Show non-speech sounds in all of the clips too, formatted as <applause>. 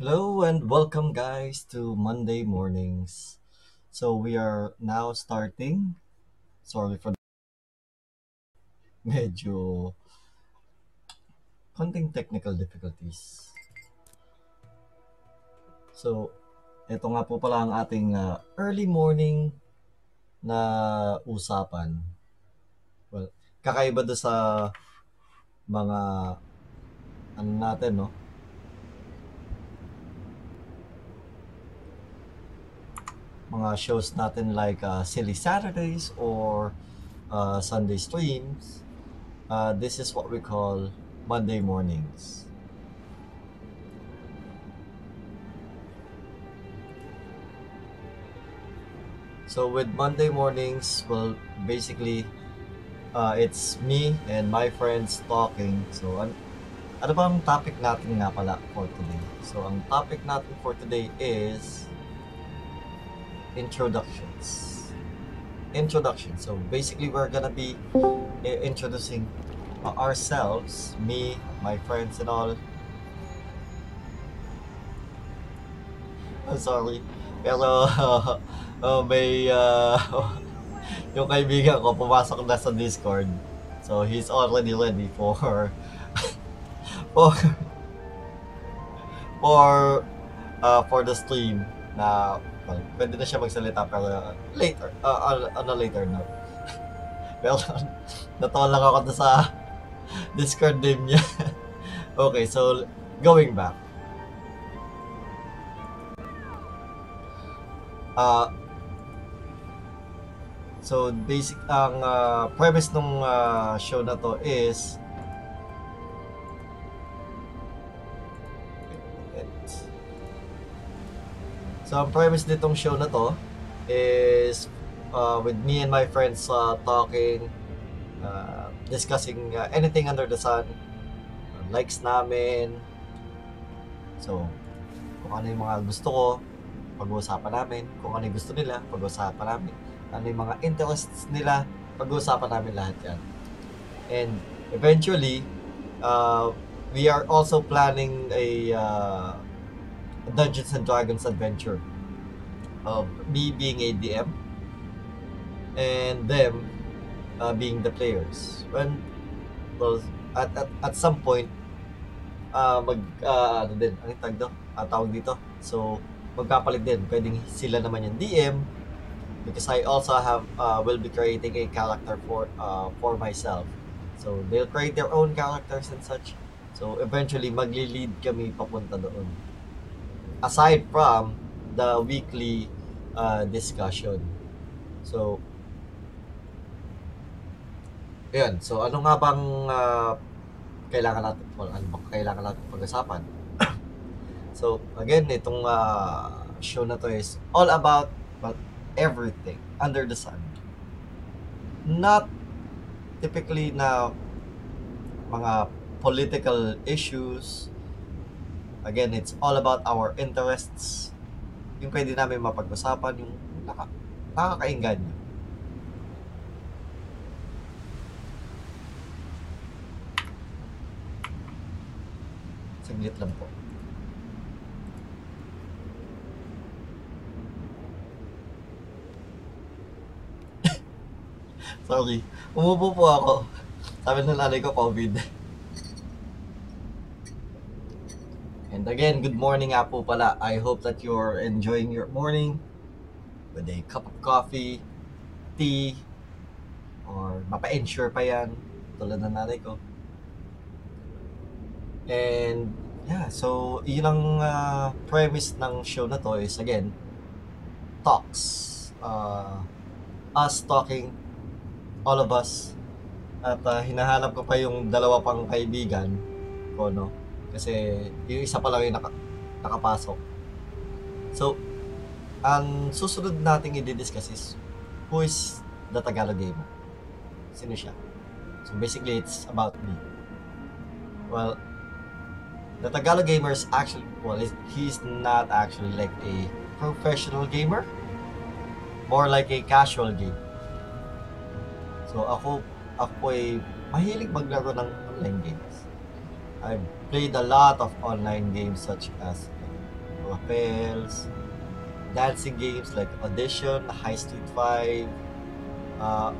Hello and welcome guys to Monday mornings. So we are now starting. Sorry for medyo konting technical difficulties. So, ito nga po pala ang ating uh, early morning na usapan. Well, kakaiba do sa mga ano natin, no? Mga shows natin like uh, Silly Saturdays or uh, Sunday streams. Uh, this is what we call Monday mornings. So with Monday mornings, well, basically, uh, it's me and my friends talking. So, an ano ba ang topic natin nga pala for today? So, ang topic natin for today is introductions. Introduction. So basically, we're gonna be introducing ourselves, me, my friends, and all. I'm sorry. Pero uh, <laughs> may uh, <laughs> yung kaibigan ko pumasok na sa Discord. So he's already ready for <laughs> for for uh, for the stream na well, pwede na siya magsalita pero uh, later, uh, on a later note. <laughs> pero natawa lang ako sa <laughs> Discord name niya. <laughs> okay, so going back. Uh, so basic ang uh, premise ng uh, show na to is So, premise nitong show na to is uh, with me and my friends uh, talking, uh, discussing uh, anything under the sun, uh, likes namin. So, kung ano yung mga gusto ko, pag-uusapan namin. Kung ano yung gusto nila, pag-uusapan namin. Ano yung mga interests nila, pag-uusapan namin lahat yan. And eventually, uh, we are also planning a uh, Dungeons and Dragons adventure of me being a DM and them uh, being the players. When well, at, at, at some point uh, mag uh, ano din, ang tag do? Uh, tawag dito. So magkapalit din. Pwedeng sila naman yung DM because I also have uh, will be creating a character for uh, for myself. So they'll create their own characters and such. So eventually magli-lead kami papunta doon aside from the weekly uh, discussion. So, yun. So, ano nga bang uh, kailangan natin, well, ano bang kailangan natin pag-usapan? <coughs> so, again, itong uh, show na to is all about well, everything under the sun. Not typically na mga political issues, Again, it's all about our interests. Yung pwede namin mapag-usapan, yung naka, nakakainggan nyo. Saglit lang po. <laughs> Sorry. Umupo po ako. Sabi ng nanay ko, COVID. And again, good morning nga po pala. I hope that you're enjoying your morning with a cup of coffee, tea, or mapa-ensure pa yan, tulad ng nanay ko. And yeah, so yun ang uh, premise ng show na to is again, talks. Uh, us talking, all of us. At uh, hinahanap ko pa yung dalawa pang kaibigan ko, no? Kasi yung isa pa lang yung naka, nakapasok. So, ang susunod nating i-discuss is who is the Tagalog gamer? Sino siya? So basically, it's about me. Well, the Tagalog gamer is actually, well, he's not actually like a professional gamer. More like a casual gamer. So ako, ako ay mahilig maglaro ng online games. I've played a lot of online games such as rappels, dancing games like Audition, High Street 5, uh,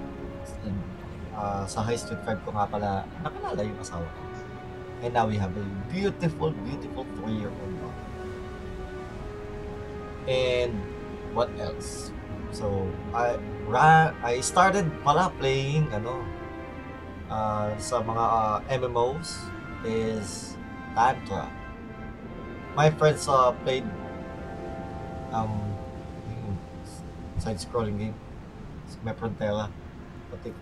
uh, sa High Street 5 ko nga pala, nakalala yung asawa ko. And now we have a beautiful, beautiful three-year-old daughter. And what else? So, I ra I started pala playing ano uh, sa mga uh, MMOs is Tantra. My friends uh, played um side-scrolling game. May Frontera. Pati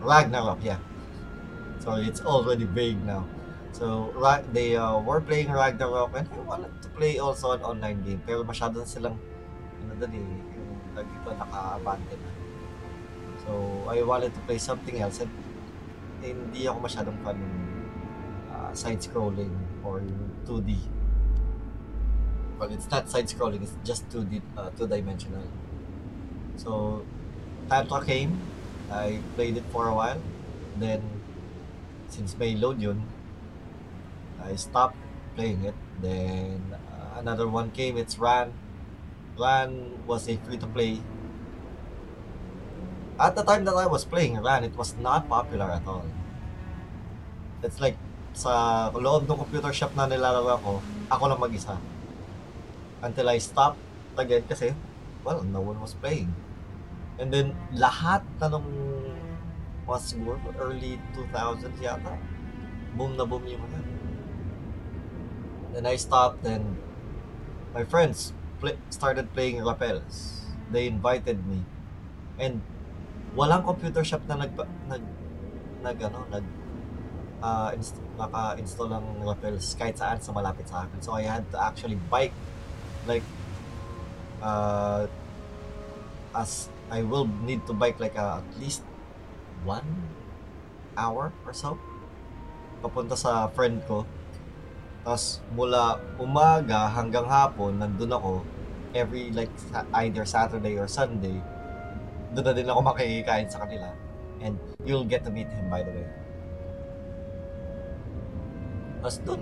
Ragnarok, yeah. Sorry, it's already vague now. So, they uh, were playing Ragnarok and I wanted to play also an online game. Pero masyado silang, ano doon eh, yung tag dito naka-abandon na. So, I wanted to play something else and hindi ako masyadong fan ng uh, side-scrolling or 2D. Well, it's not side-scrolling, it's just 2D, uh, two-dimensional. So, Tantra came, I played it for a while, then since may load yun, I stopped playing it. Then uh, another one came. It's Ran. Ran was a free to play. At the time that I was playing Ran, it was not popular at all. It's like sa loob ng computer shop na nilalaro ko, ako lang mag-isa. Until I stopped again kasi, well, no one was playing. And then, lahat na nung mga siguro early 2000s yata, boom na boom yung mga Then I stopped and my friends play, started playing rappels. They invited me. And walang computer shop na nag nag nag ano, nag uh, inst- naka-install ng rappels kahit saan sa malapit sa akin. So I had to actually bike like uh, as I will need to bike like uh, at least one hour or so papunta sa friend ko tapos mula umaga hanggang hapon, nandun ako every like either Saturday or Sunday. Doon na din ako makikikain sa kanila. And you'll get to meet him by the way. Tapos doon,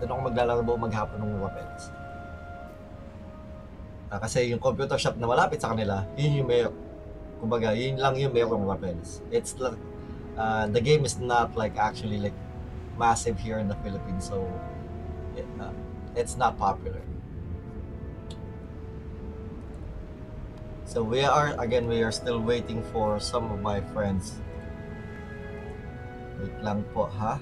doon ako maglalaro maghapon ng weapons. Ah, kasi yung computer shop na malapit sa kanila, yun yung may kumbaga, yun lang yung mayroong weapons. It's like, uh, the game is not like actually like massive here in the Philippines, so it, uh, it's not popular. So we are again we are still waiting for some of my friends. Wait lang po ha.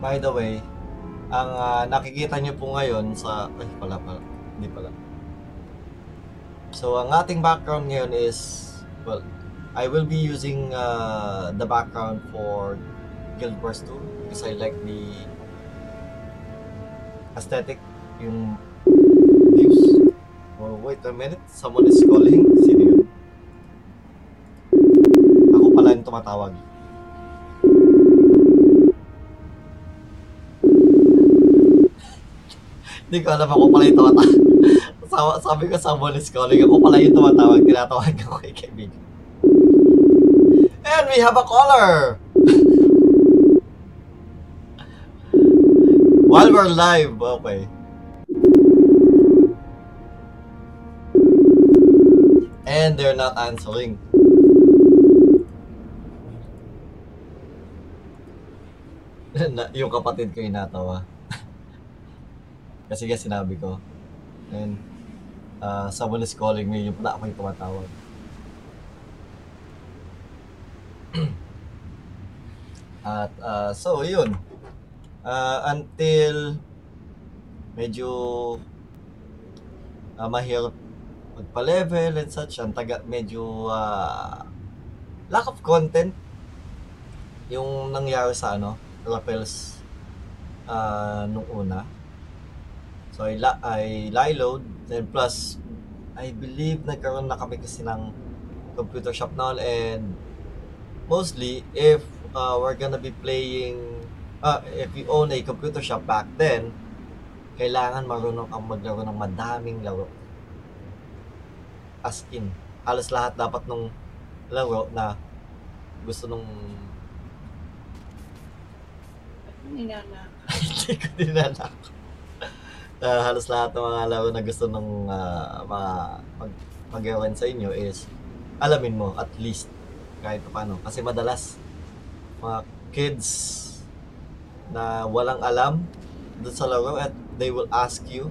By the way, ang ah, nakikita nyo po ngayon sa... Ay, pala pala. Hindi pala. So, ang ating background ngayon is... Well, I will be using uh, the background for Guild Wars 2 because I like the aesthetic, yung views. Oh, wait a minute. Someone is calling. <laughs> Sino yun? Ako pala yung tumatawag. Hindi ko alam ako pala yung tumatawag. <laughs> Sabi, ko someone is calling. Ako pala yung tumatawag. Tinatawag ako kay kaibigan. And we have a caller! <laughs> While we're live, okay. And they're not answering. <laughs> Yung kapatid ko yung natawa. Kasi nga sinabi ko. And uh, someone is calling me, yung pala ako yung tumatawag. <clears throat> At uh, so yun. Uh, until medyo uh, mahirap magpa-level and such, ang taga medyo uh, lack of content yung nangyari sa ano, rappels uh, nung una. So I, la- I lie load, then plus I believe nagkaroon na kami kasi ng computer shop noon and mostly if uh, we're gonna be playing uh, if you own a computer shop back then kailangan marunong kang maglaro ng madaming laro as in halos lahat dapat nung laro na gusto nung Ninana. hindi ko <laughs> dinanak uh, halos lahat ng mga laro na gusto nung uh, mga mag, mag sa inyo is alamin mo at least kahit paano kasi madalas mga kids na walang alam dun sa laro at they will ask you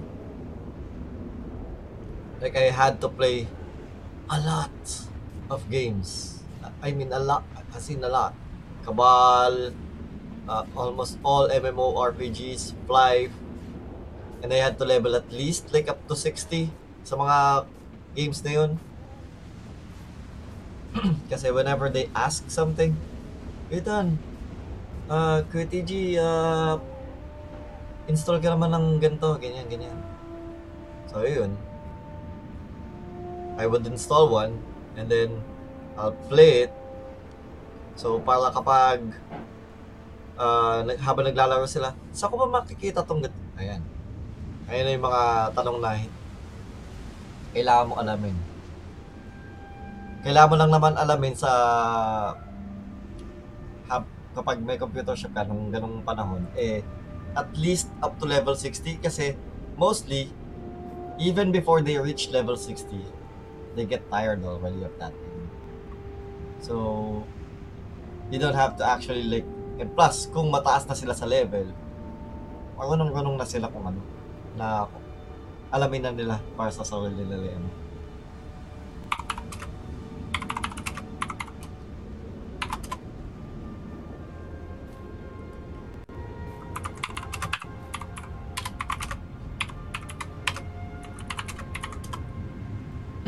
like I had to play a lot of games. I mean a lot as in a lot. Cabal uh, almost all MMORPGs Fly and I had to level at least like up to 60 sa mga games na yun. <clears throat> Kasi whenever they ask something Ethan uh, Kuya TG uh, install ka naman ng ganito ganyan ganyan. So yun I would install one and then I'll play it. So para kapag uh, habang naglalaro sila saan ko ba makikita tong ganito? Ayan Ayan na yung mga tanong na kailangan mo alamin. Kailangan mo lang naman alamin sa hab, kapag may computer shop ka nung ganung panahon, eh, at least up to level 60 kasi mostly, even before they reach level 60, they get tired already of that thing. So, you don't have to actually like, and plus, kung mataas na sila sa level, marunong-runong na sila kung ano na alamin na nila para sa sarili nila yan.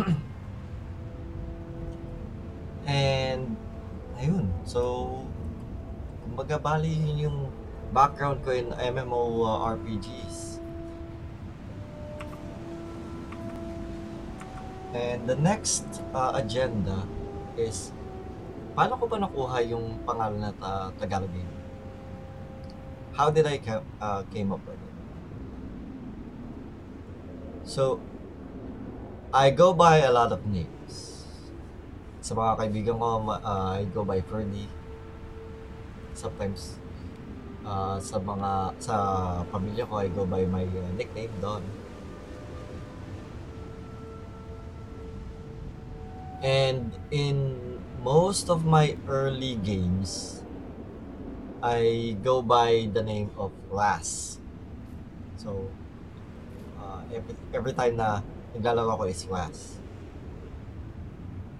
<clears throat> And, ayun. So, kumbaga bali yun yung background ko in MMO And the next uh, agenda is paano ko ba nakuha yung pangalan na uh, Tagalog game? How did I ca- uh, came up with it? So, I go by a lot of names. Sa mga kaibigan ko, uh, I go by Ferdy. Sometimes, uh, sa mga, sa pamilya ko, I go by my uh, nickname, Don. And in most of my early games, I go by the name of Ras. So, uh, every, every time na naglalaro ko is Ras.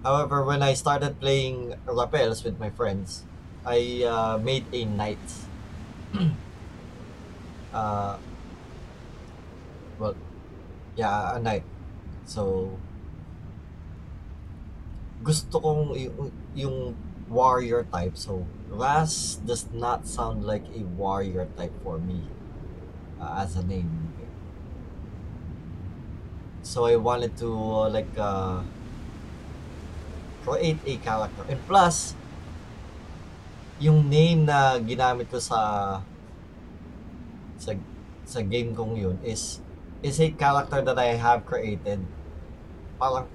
However, when I started playing rappels with my friends, I uh, made a knight. <clears throat> uh, well, yeah, a knight. So, gusto kong yung, warrior type. So, Ras does not sound like a warrior type for me uh, as a name. So, I wanted to uh, like uh, create a character. And plus, yung name na ginamit ko sa sa sa game kong yun is is a character that I have created. Parang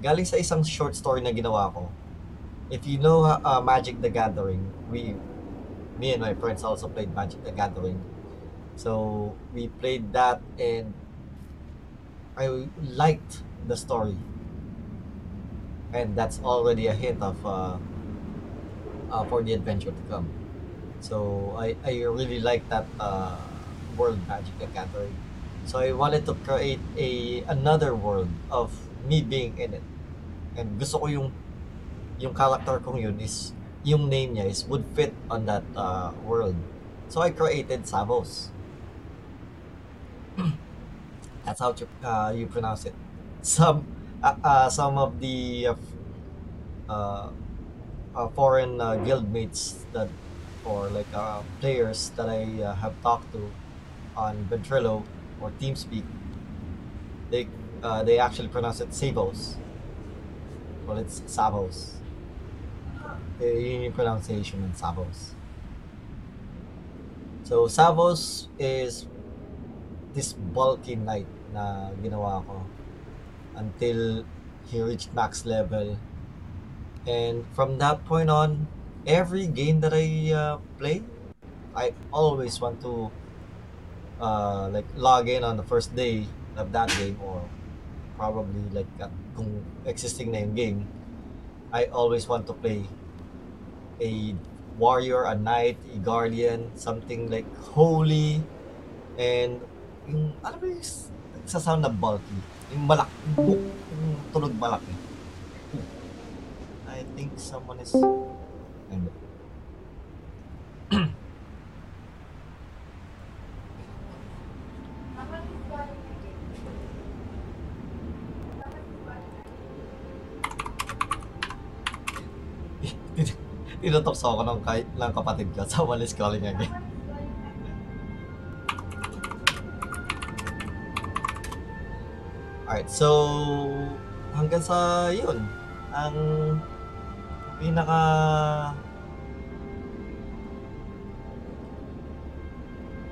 galing sa isang short story na ginawa ko. If you know uh, Magic the Gathering, we, me and my friends also played Magic the Gathering. So, we played that and I liked the story. And that's already a hint of uh, uh, for the adventure to come. So, I, I really like that uh, world Magic the Gathering. So, I wanted to create a another world of me being in it. And gusto ko yung yung character kong yun is yung name niya is would fit on that uh, world. So I created Savos. <clears throat> That's how you, uh, you pronounce it. <laughs> Some uh, uh, some of the uh, uh, foreign uh, guildmates that or like uh, players that I uh, have talked to on Ventrilo or TeamSpeak, they uh, they actually pronounce it Savos. Well, it's Savos. The yung pronunciation ng Savos. So, Savos is this bulky knight na ginawa ko until he reached max level. And from that point on, every game that I uh, play, I always want to uh, like log in on the first day of that game or probably like at, kung existing na yung game, I always want to play a warrior, a knight, a guardian, something like holy and yung alam mo yung s- sa sound na bulky, yung malak, yung, yung tunog malaki. I think someone is <clears throat> Ayun. <clears throat> Tinutokso ako ng, kay, ng kapatid ko. Someone is calling again. Alright, so hanggang sa yun, ang pinaka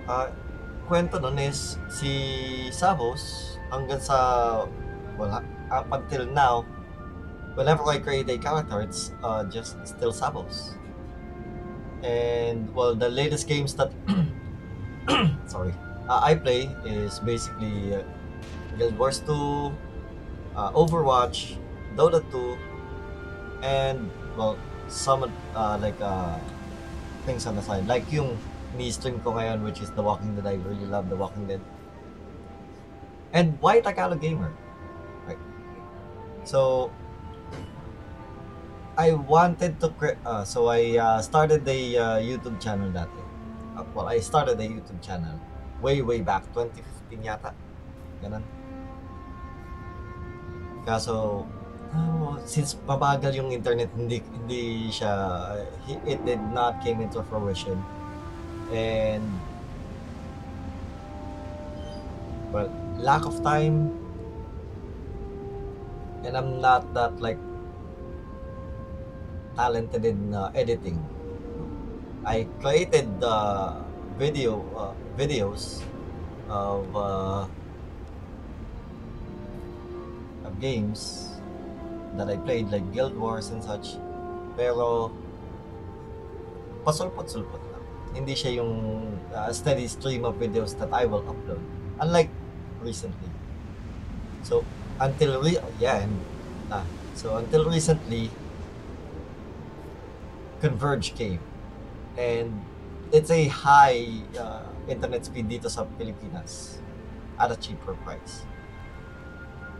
ah kwento nun is si Savos hanggang sa well, ha- up until now whenever I create a character it's uh, just still Savos and well the latest games that <coughs> sorry uh, I play is basically uh, Guild Wars 2 uh, Overwatch Dota 2 and well some uh, like uh, things on the side. Like yung ni-stream ko ngayon which is The Walking Dead. I really love The Walking Dead. And why Tagalog Gamer? Right. So I wanted to cre- uh, so I uh, started a uh, YouTube channel dati. Uh, well I started a YouTube channel way way back 2015 yata. Ganun. Kaso oh, since mabagal yung internet hindi hindi siya it did not came into fruition. And well lack of time. And I'm not that like talented in uh, editing. I created uh, video uh, videos of uh, of games that I played like Guild Wars and such. Pero pasulpot-sulpot lang. Hindi siya yung uh, steady stream of videos that I will upload. Unlike recently. So until re- yeah and ah, so until recently Converge came and it's a high uh, internet speed dito sa Pilipinas at a cheaper price.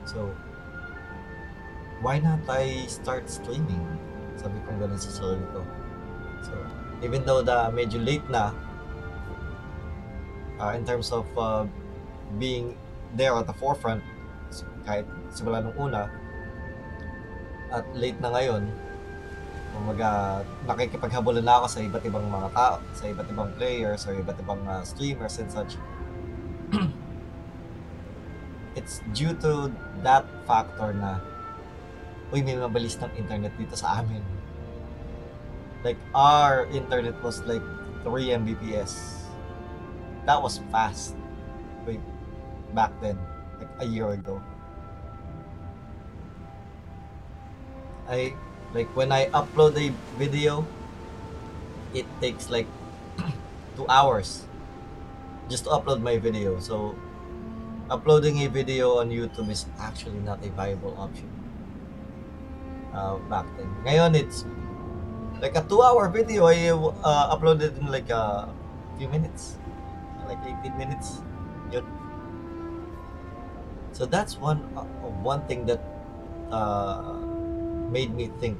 So why not I start streaming? Sabi ko ganun sa sarili ko. So even though the medyo late na uh, in terms of uh, being there at the forefront kahit simula nung una at late na ngayon kumaga nakikipaghabulan na ako sa iba't ibang mga tao sa iba't ibang players or iba't ibang uh, streamers and such. <clears throat> It's due to that factor na uy may mabilis ng internet dito sa amin. Like our internet was like 3 Mbps. That was fast. Wait back then like a year ago. I like when I upload a video it takes like <clears throat> two hours just to upload my video. So uploading a video on YouTube is actually not a viable option uh, back then. Ngayon it's like a two hour video I uh, uploaded in like a few minutes like 18 minutes. Yun. So that's one uh, one thing that uh, made me think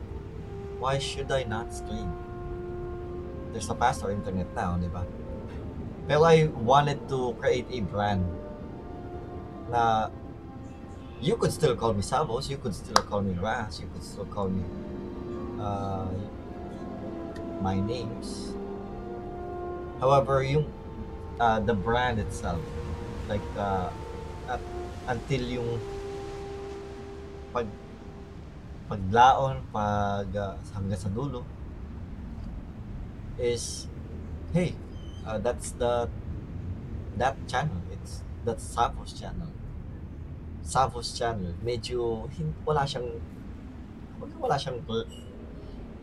why should I not stream there's a faster internet now di ba pero I wanted to create a brand na you could still call me Savos, you could still call me Ras, you could still call me uh, my names. However, yung uh, the brand itself, like uh, at, until yung pag paglaon, pag uh, hanggang sa dulo is hey, uh, that's the that channel. It's that's Savos channel. Savos channel. Medyo wala siyang wala siyang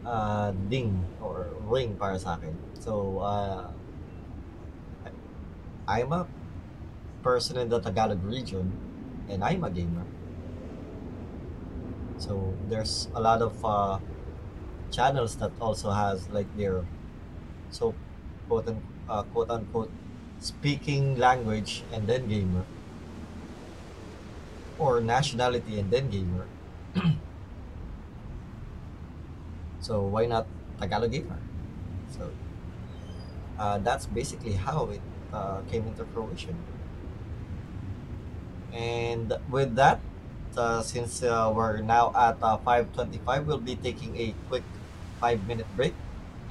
uh, ding or ring para sa akin. So, uh, I'm a person in the Tagalog region and I'm a gamer. So, there's a lot of uh, channels that also has like their so quote, un, uh, quote unquote speaking language and then gamer. Or nationality and then gamer. <clears throat> So why not Tagalog gamer? So uh, that's basically how it uh, came into fruition. And with that uh, since uh, we're now at uh, 5.25 we'll be taking a quick 5 minute break.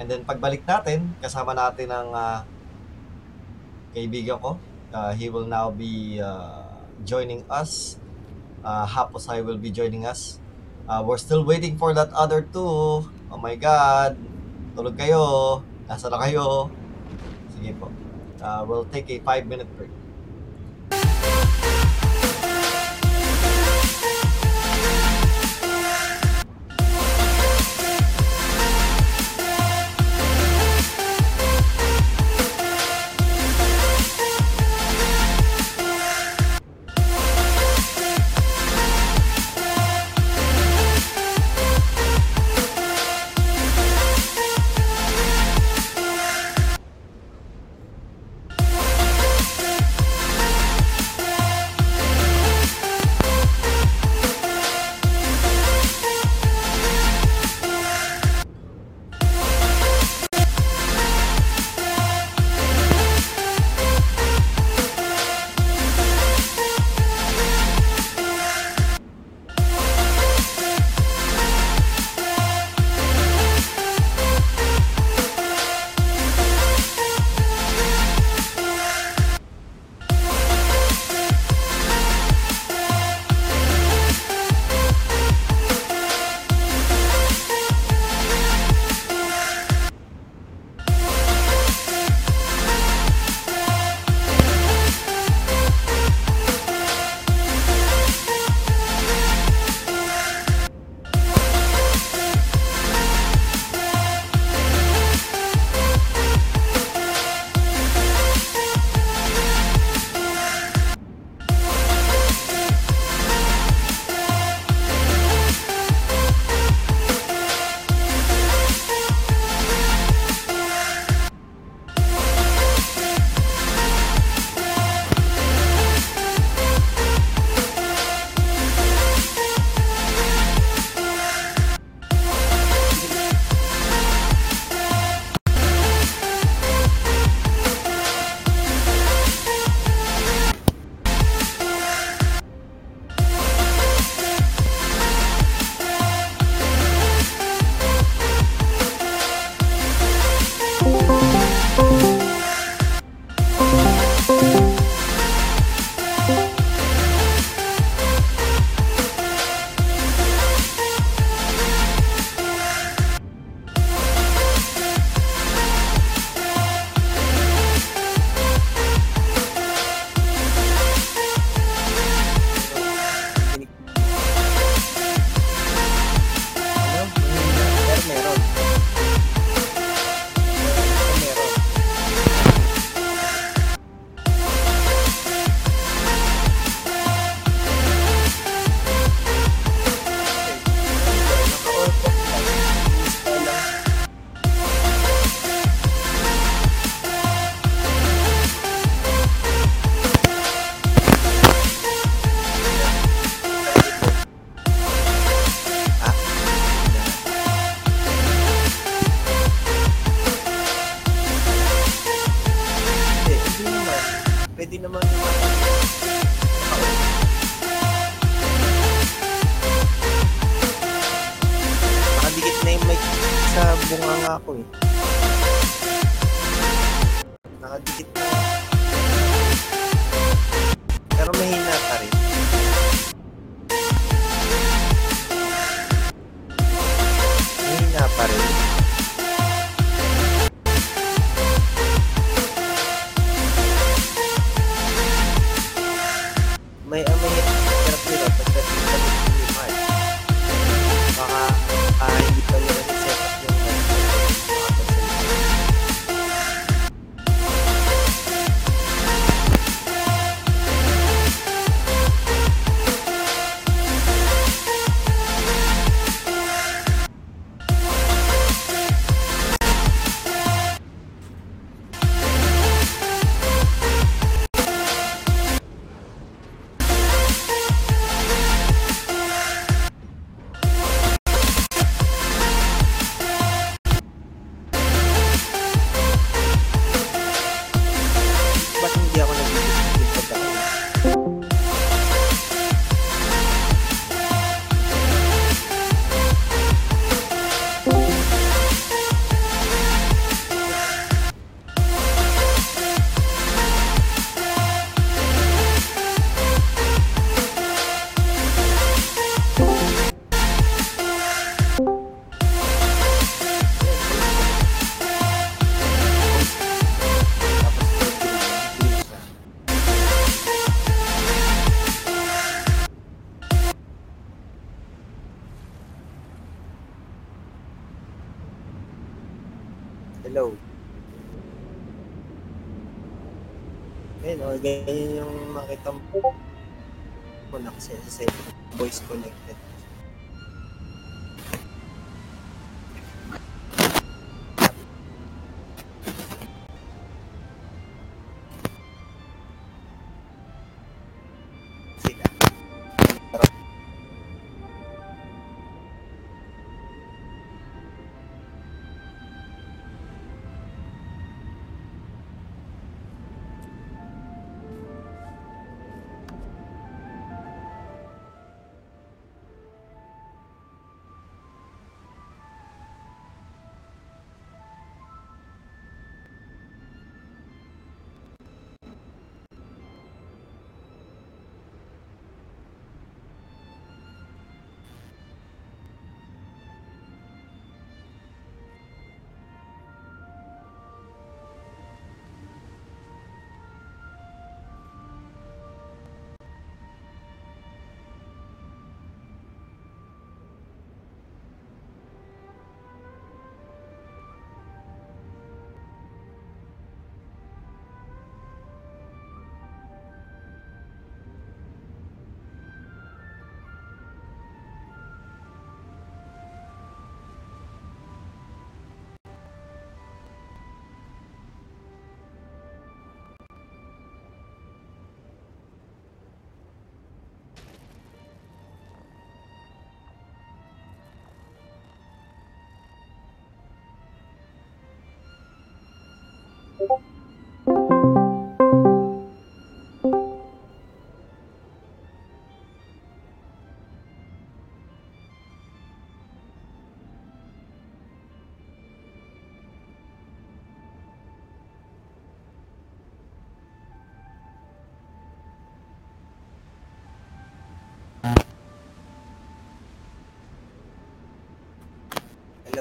And then pagbalik natin kasama natin ang uh, kaibigan ko. Uh, he will now be uh, joining us. Uh, Haposay will be joining us. Uh, we're still waiting for that other two. Oh my god. Tulog kayo. Nasa na kayo? Sige po. Uh, we'll take a 5 minute break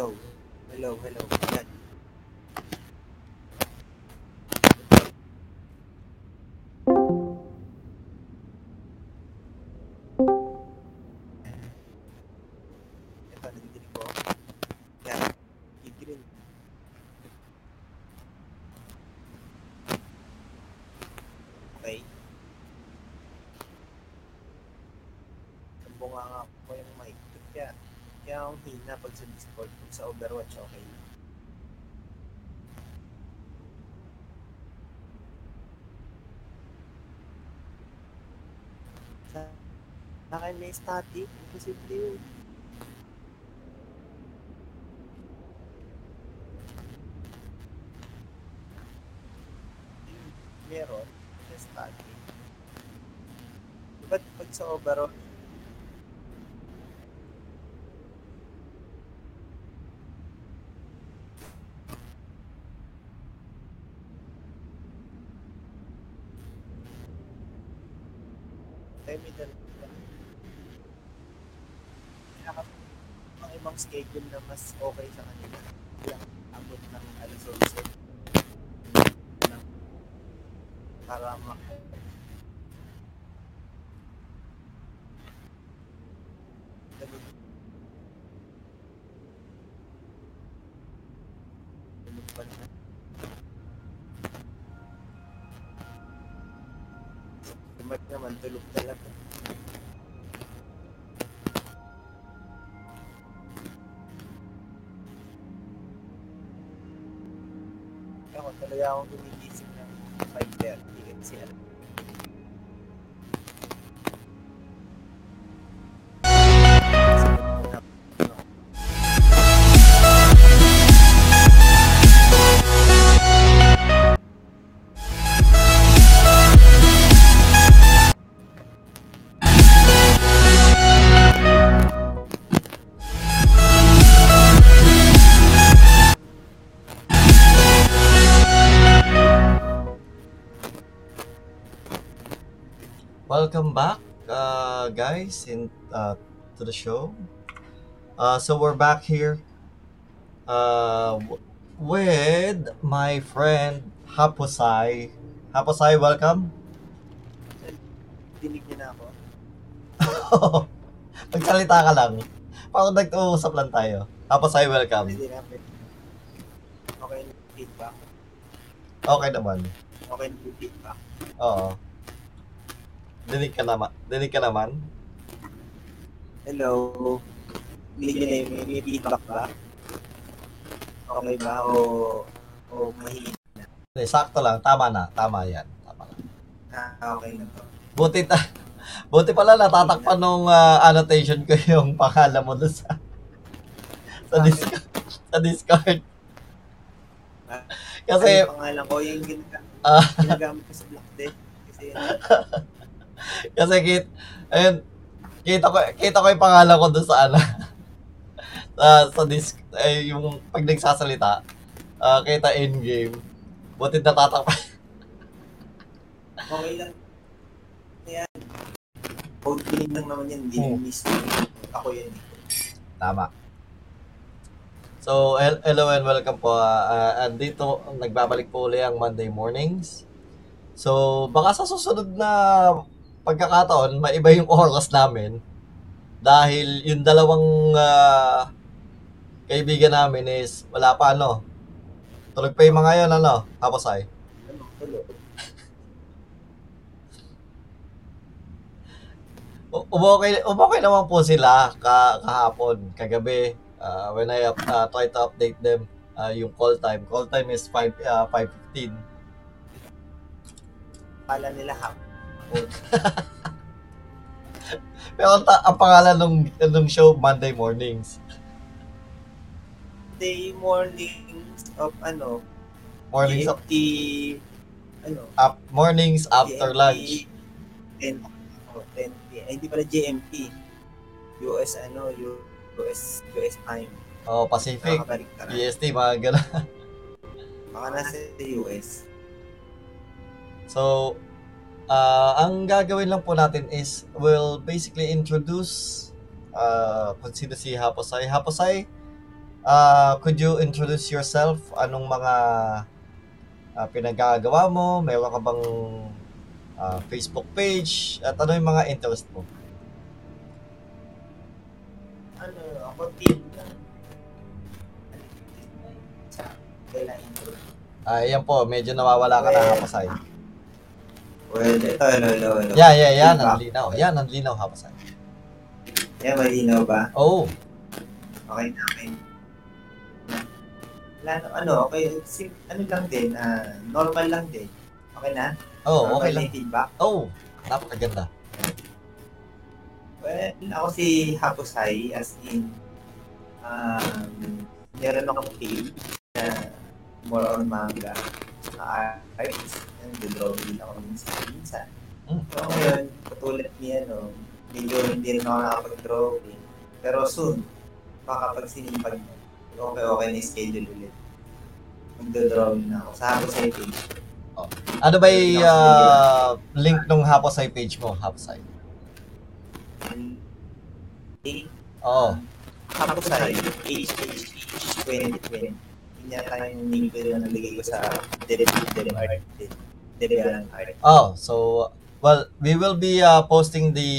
Hello. Hello, hello. Yan. Ito, nadidinig ko. Yan. I-green. Okay. Sumbunga nga ko yung mic. Kaya, ang hina pag sa Discord, kung sa Overwatch, okay lang. Sa akin may static, imposible yun. Meron, may static. Ba't pag sa Overwatch, schedule na mas okay sa kanila. Lang abot ng alas 11 para mak Tumat naman, tulog talaga. Ako guys, in uh, to the show. Uh, so we're back here uh, with my friend Haposai. Haposai, welcome. dinig niyo na ako. <laughs> Magsalita ka lang. Parang nag-uusap lang tayo. Haposai, welcome. Hindi na pwede. Okay na feedback. Okay naman. Okay na feedback. Oo. Dinig ka naman. Dinig ka naman. Hello. Hindi niyo na yung may, feedback ba? Okay ba? O, o mahina? Hindi, sakto lang. Tama na. Tama yan. Tama na. Ah, okay na to. Buti, ta <laughs> buti pala natatakpan nung ah, annotation ko yung pangalan mo doon sa sa, Discord, sa Discord. Kasi, Ay, yung pangalan ko, yung ginagamit, ah, ginagamit ko sa Black Death. Kasi yun, <laughs> kasi kit, ayun, kita ko, kita ko yung pangalan ko doon sa ano, <laughs> sa, sa disc, ay, yung pag nagsasalita, ah, kita in-game. Buti natatakpan. <laughs> okay lang. Yan. Killing lang naman yan, hindi Hmm. miss. Ako yan. eh. Tama. So, hel- hello and welcome po. Uh, andito, nagbabalik po uli ang Monday mornings. So, baka sa susunod na pagkakataon, maiba yung <laughs> oras namin. Dahil yung dalawang ah, kaibigan namin is wala pa ano. Tulog pa yung mga yun, ano? Tapos ay. Umokay, umokay naman po sila ka, kahapon, kagabi. uh, when I up, uh, try to update them, uh, yung call time. Call time is 5, uh, 5.15. Kala nila hap. <laughs> Pero ang, ta- ang pangalan ng, ng show, Monday Mornings. Day mornings of ano, Mornings, GMT, ano, up, mornings after GMT, lunch. 10, oh, 10 p.m. Ay, hindi pala GMT. US ano, US, US time. Oh, Pacific. PST, mga gano'n. Baka nasa US. So, uh, ang gagawin lang po natin is we'll basically introduce uh, kung sino si Haposay. Haposay, uh, could you introduce yourself? Anong mga uh, pinagagawa mo? Meron ka bang uh, Facebook page? At ano yung mga interest mo? Ano, ako team kailan intro. Ah, yan po, medyo nawawala ka na Haposay. Well, ito, hello, hello. Yeah, yeah, yan, Diba? ang linaw. Yan, ang linaw Haposay. Yan, malinaw ba? Oh, Okay na, okay. Wala ano, okay, sim, ano lang din, ah, normal lang din. Okay na? oh, normal okay lang. yung feedback. Oh, napakaganda. Well, ako si Hapusay, as in, um, meron akong team na more on manga, draw din ako minsan-minsan. Mm. So ngayon, katulad ni ano, medyo hindi rin ako nakapag-drawing. Pero soon, baka pag sinipag mo, okay-okay na schedule ulit. Magdodrawing na ako. Sa Hapusay page. Ano ba yung uh, link nung Haposay page mo, Haposay? Eh, Oo. Hapusay, HHH 2020. Yata yung link ko na nalagay ko sa Delete Art. Delete Art. Oh, so well, we will be uh, posting the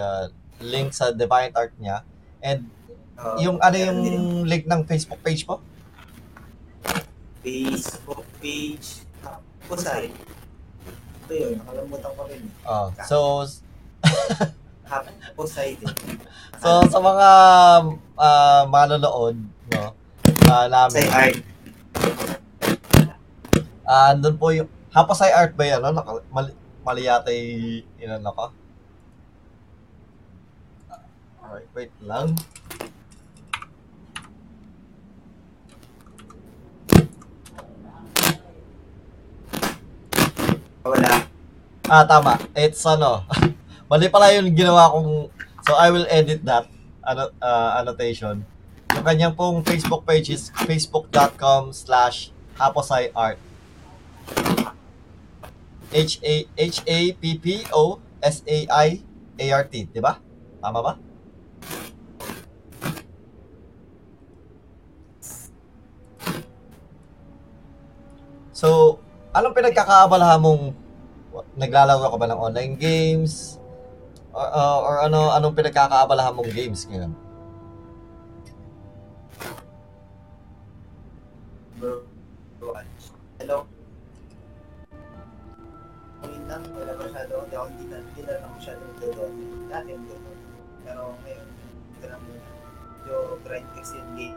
uh, link sa Divine Art niya. And Uh, yung ano yung link ng Facebook page mo? Facebook page Hapusay. to yun. Nakalimutan ko rin. Oh, so Hapusay <laughs> din. so sa mga uh, manonood, no, uh, Say namin, art. ah andun po yung Hapasay Art ba yan? No? Naka, mali, mali yata inano ko. Alright, wait lang. Wala. Ah, tama. It's ano. <laughs> Mali pala yung ginawa kong So I will edit that ano, uh, annotation. Yung kanyang pong Facebook page is facebook.com slash haposaiart. H-A H-A-P-P-O S-A-I-A-R-T. Di ba? Tama ba? So, anong pinagkakaabalahan mong naglalaro ka ba ng online games? Or, uh, or ano anong pinagkakaabalahan mong games ngayon? Bro. Hello? Ngayon lang, wala masyado. Hindi ako hindi na, hindi na lang masyado nagdodon. Dati nagdodon. Pero ngayon, ito na muna. Medyo grind kasi yung game.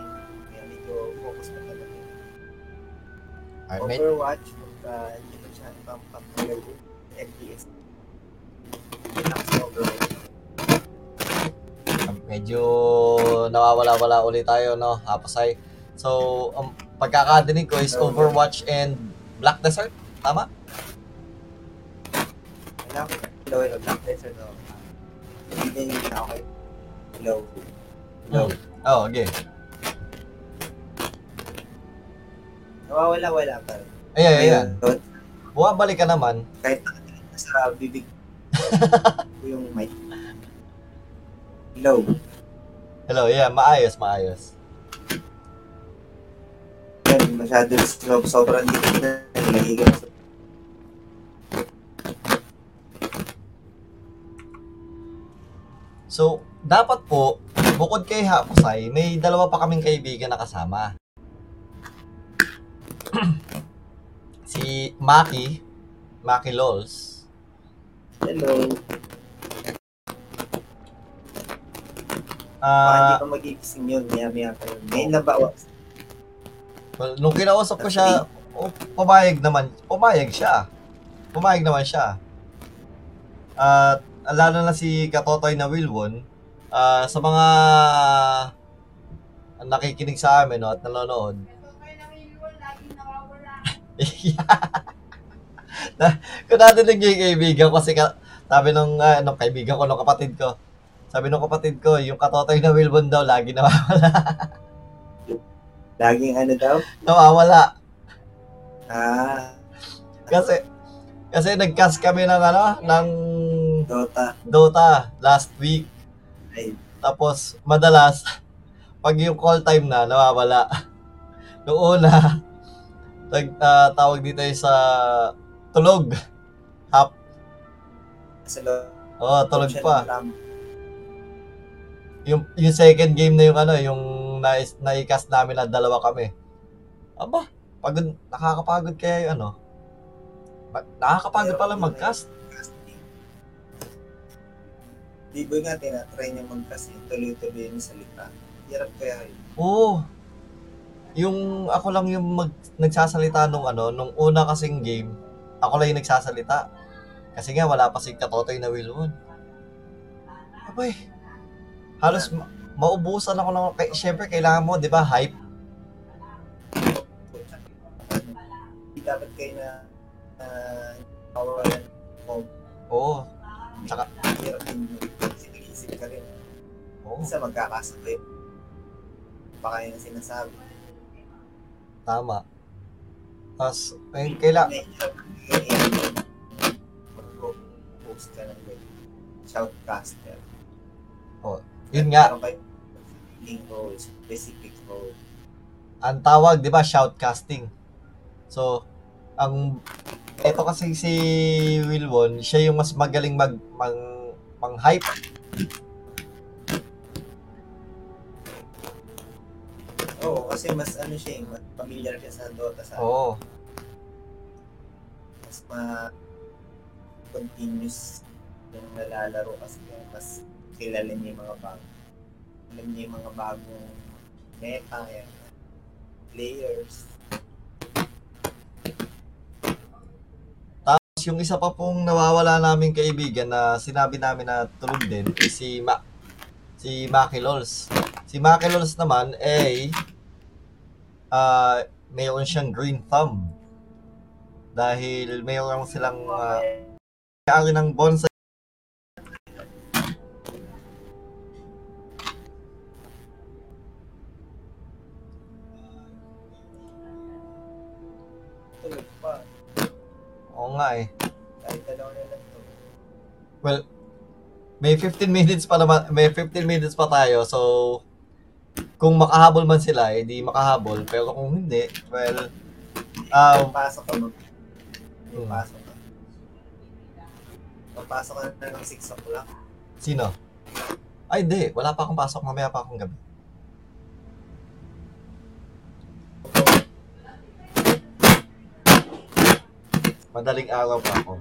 Kaya medyo focus pa talaga. Overwatch, pagka hindi ko siya ipapapagay FPS. Yun lang sa Overwatch. Medyo nawawala-wala ulit tayo, no? Hapasay. So, ang pagkakadinig ko is Overwatch and Black Desert. Tama? Hello? Hello, hello. Black Desert, no? Hindi din na okay. Hello. No. Oh, okay. Nawawala-wala pa. Ayan, ayan. Ngayon, Bumabalik ka naman. kahit sa bibig ko <laughs> yung mic. Hello. Hello, yeah, maayos, maayos. Masyado so, sobrang dikit na nalahigan sa So, dapat po, bukod kay Hapusay, may dalawa pa kaming kaibigan na kasama. <clears throat> si Maki, Maki Lols. Hello. Baka hindi Ah, pa magigising yun, maya-maya pa yun. Ngayon lang ba? Nung kinausap ko siya, oh, pumayag naman, pumayag siya. Pumayag naman siya. At lalo na si Katotoy na Wilwon, ah, sa mga nakikinig sa amin no, at nanonood, na, kung nadinig niyo yung kaibigan ko, kasi ka, sabi nung, ah, nung kaibigan ko, nung kapatid ko, sabi nung kapatid ko, yung katotoy na Wilbon daw, lagi nawawala. <laughs> Laging ano daw? nawawala. Ah, Kasi, kasi nag-cast kami ng ano, ng Dota. Dota last week. Ay, Tapos, madalas, pag yung call time na, nawawala. Noong una, tag, ah, tawag dito sa tulog. Hap. sa loob. Oo, tulog pa. yung yung second game na yung ano, yung na na-cast namin na dalawa kami. Aba, pagod, nakakapagod kaya yung ano. Nakakapagod pala mag-cast. Di ba nga, tinatry niya mag-cast yun. Tuloy-tuloy yung salita. Hirap kaya yun. Oo. Yung ako lang yung mag, nagsasalita nung ano, nung una kasing game, ako lang yung nagsasalita. Kasi nga wala pa si Katotoy na Wilwon. Abay. Halos ma- maubusan ako ng kay, syempre kailangan mo, 'di ba, hype. Dapat kayo na uh, kawalan mo. Oo. Tsaka nag-iisip ka rin. oo, Isa magkakasabay. Baka yun ang sinasabi. tama. Tapos, ayun, kaila, Nahihirap ka yun. Mag-post ka ng. Shoutcaster. Yun nga, Meron kayo specific role. ang tawag, 'di ba, shoutcasting. So, ang ito kasi si Wilwon, siya yung mas magaling mag mang, mang hype. Oo, kasi mas ano siya, eh, mas familiar siya sa Dota sa Oo. mas ma continuous yung nalalaro kasi mas kilala niya yung mga bago. Alam niya yung mga bagong meta, yan, players. Tapos yung isa pa pong nawawala namin kaibigan na sinabi namin na tulog din is si Ma si Maki Lols. Si Maki Lols naman ay ah mayroon siyang green thumb. Dahil mayroon silang uh, ng bonsai nga eh. Kahit dalawa na lang to. Well, may 15 minutes pa naman, may 15 minutes pa tayo. So, kung makahabol man sila, eh, di makahabol. Pero kung hindi, well, ah, Papasok ka mag... Hmm. Papasok ka. Papasok ka na ng 6 o'clock. sino? Ay, hindi. Wala pa akong pasok. Mamaya pa akong gabi. Madaling araw pa ako.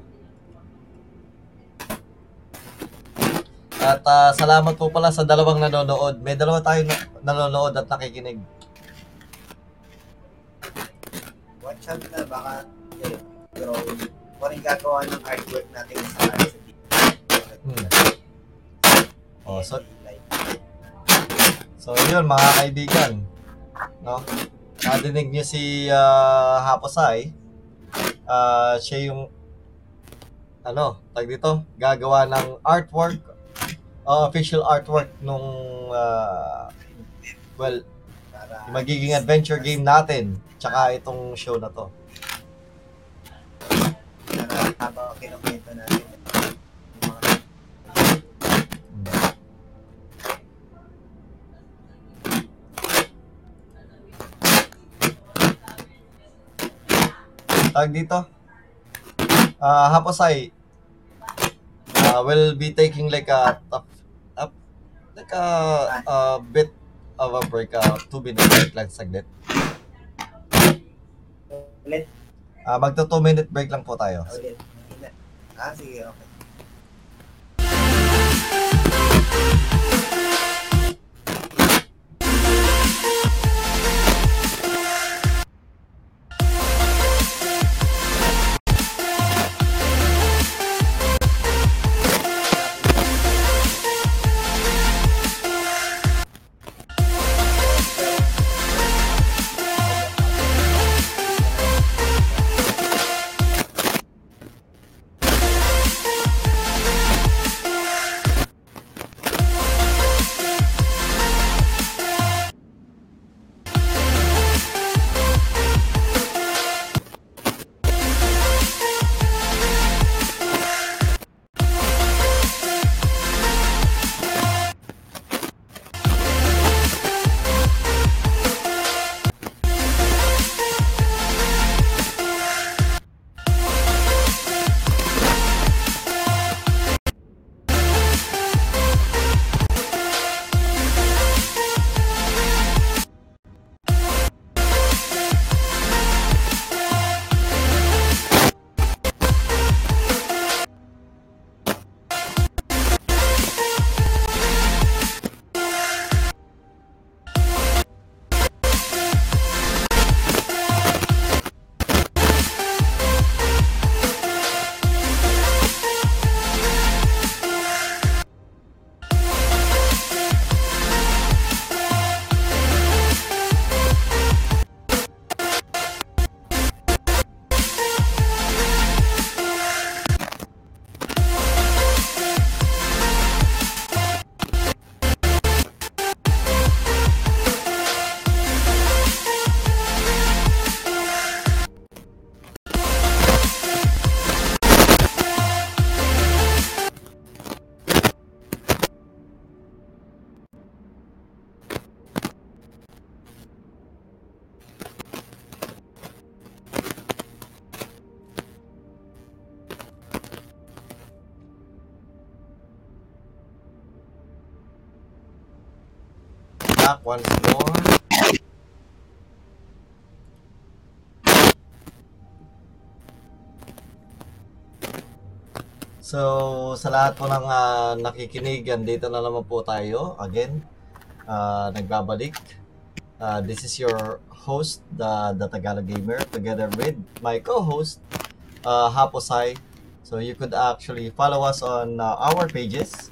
At ah, salamat po pala sa dalawang nanonood. May dalawa tayong na- nanonood at nakikinig. Watch out na baka eh, drawing. Kung ano yung gagawa ng artwork natin sa Hmm. Oh, so, So yun mga kaibigan, no? Nadinig niyo si ah, Haposay. Ah, siya yung ano, tag dito, gagawa ng artwork, uh, official artwork nung ah, well, yung magiging adventure game natin, tsaka itong show na to. para habang kinukwento natin Tag dito. Ah, Haposay. Uh, will be taking like a, a, a like a, a bit of a break, uh, two minute break lang saglit. ulit Ah, magto 2 minute break lang po tayo. ulit ah sige okay So, sa lahat po ng ah, nakikinig, dito na naman po tayo. Again, ah, nagbabalik. Ah, this is your host, the, the Tagalog Gamer, together with my co-host, uh, Haposai. So, you could actually follow us on ah, our pages.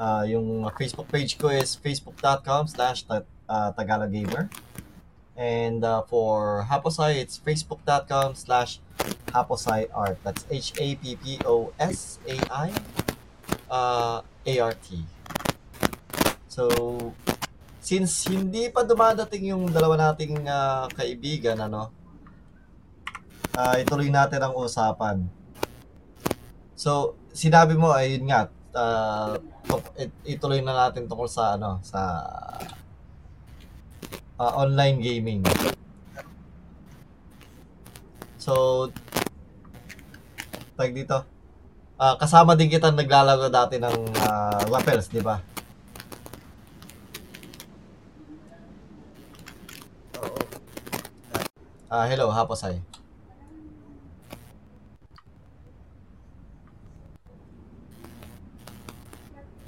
Ah, yung Facebook page ko is facebook.com slash ta- Tagalog Gamer. And uh, for Haposai, it's facebook.com slash Haposai Art. That's H-A-P-P-O-S-A-I uh, A-R-T. So, since hindi pa dumadating yung dalawa nating uh, kaibigan, ano, uh, ituloy natin ang usapan. So, sinabi mo, ayun nga, uh, ituloy na natin tungkol sa, ano, sa uh, online gaming. So, tag dito. Ah, kasama din kita naglalaro dati ng uh, Rappels, di ba? Ah, hello, Haposay.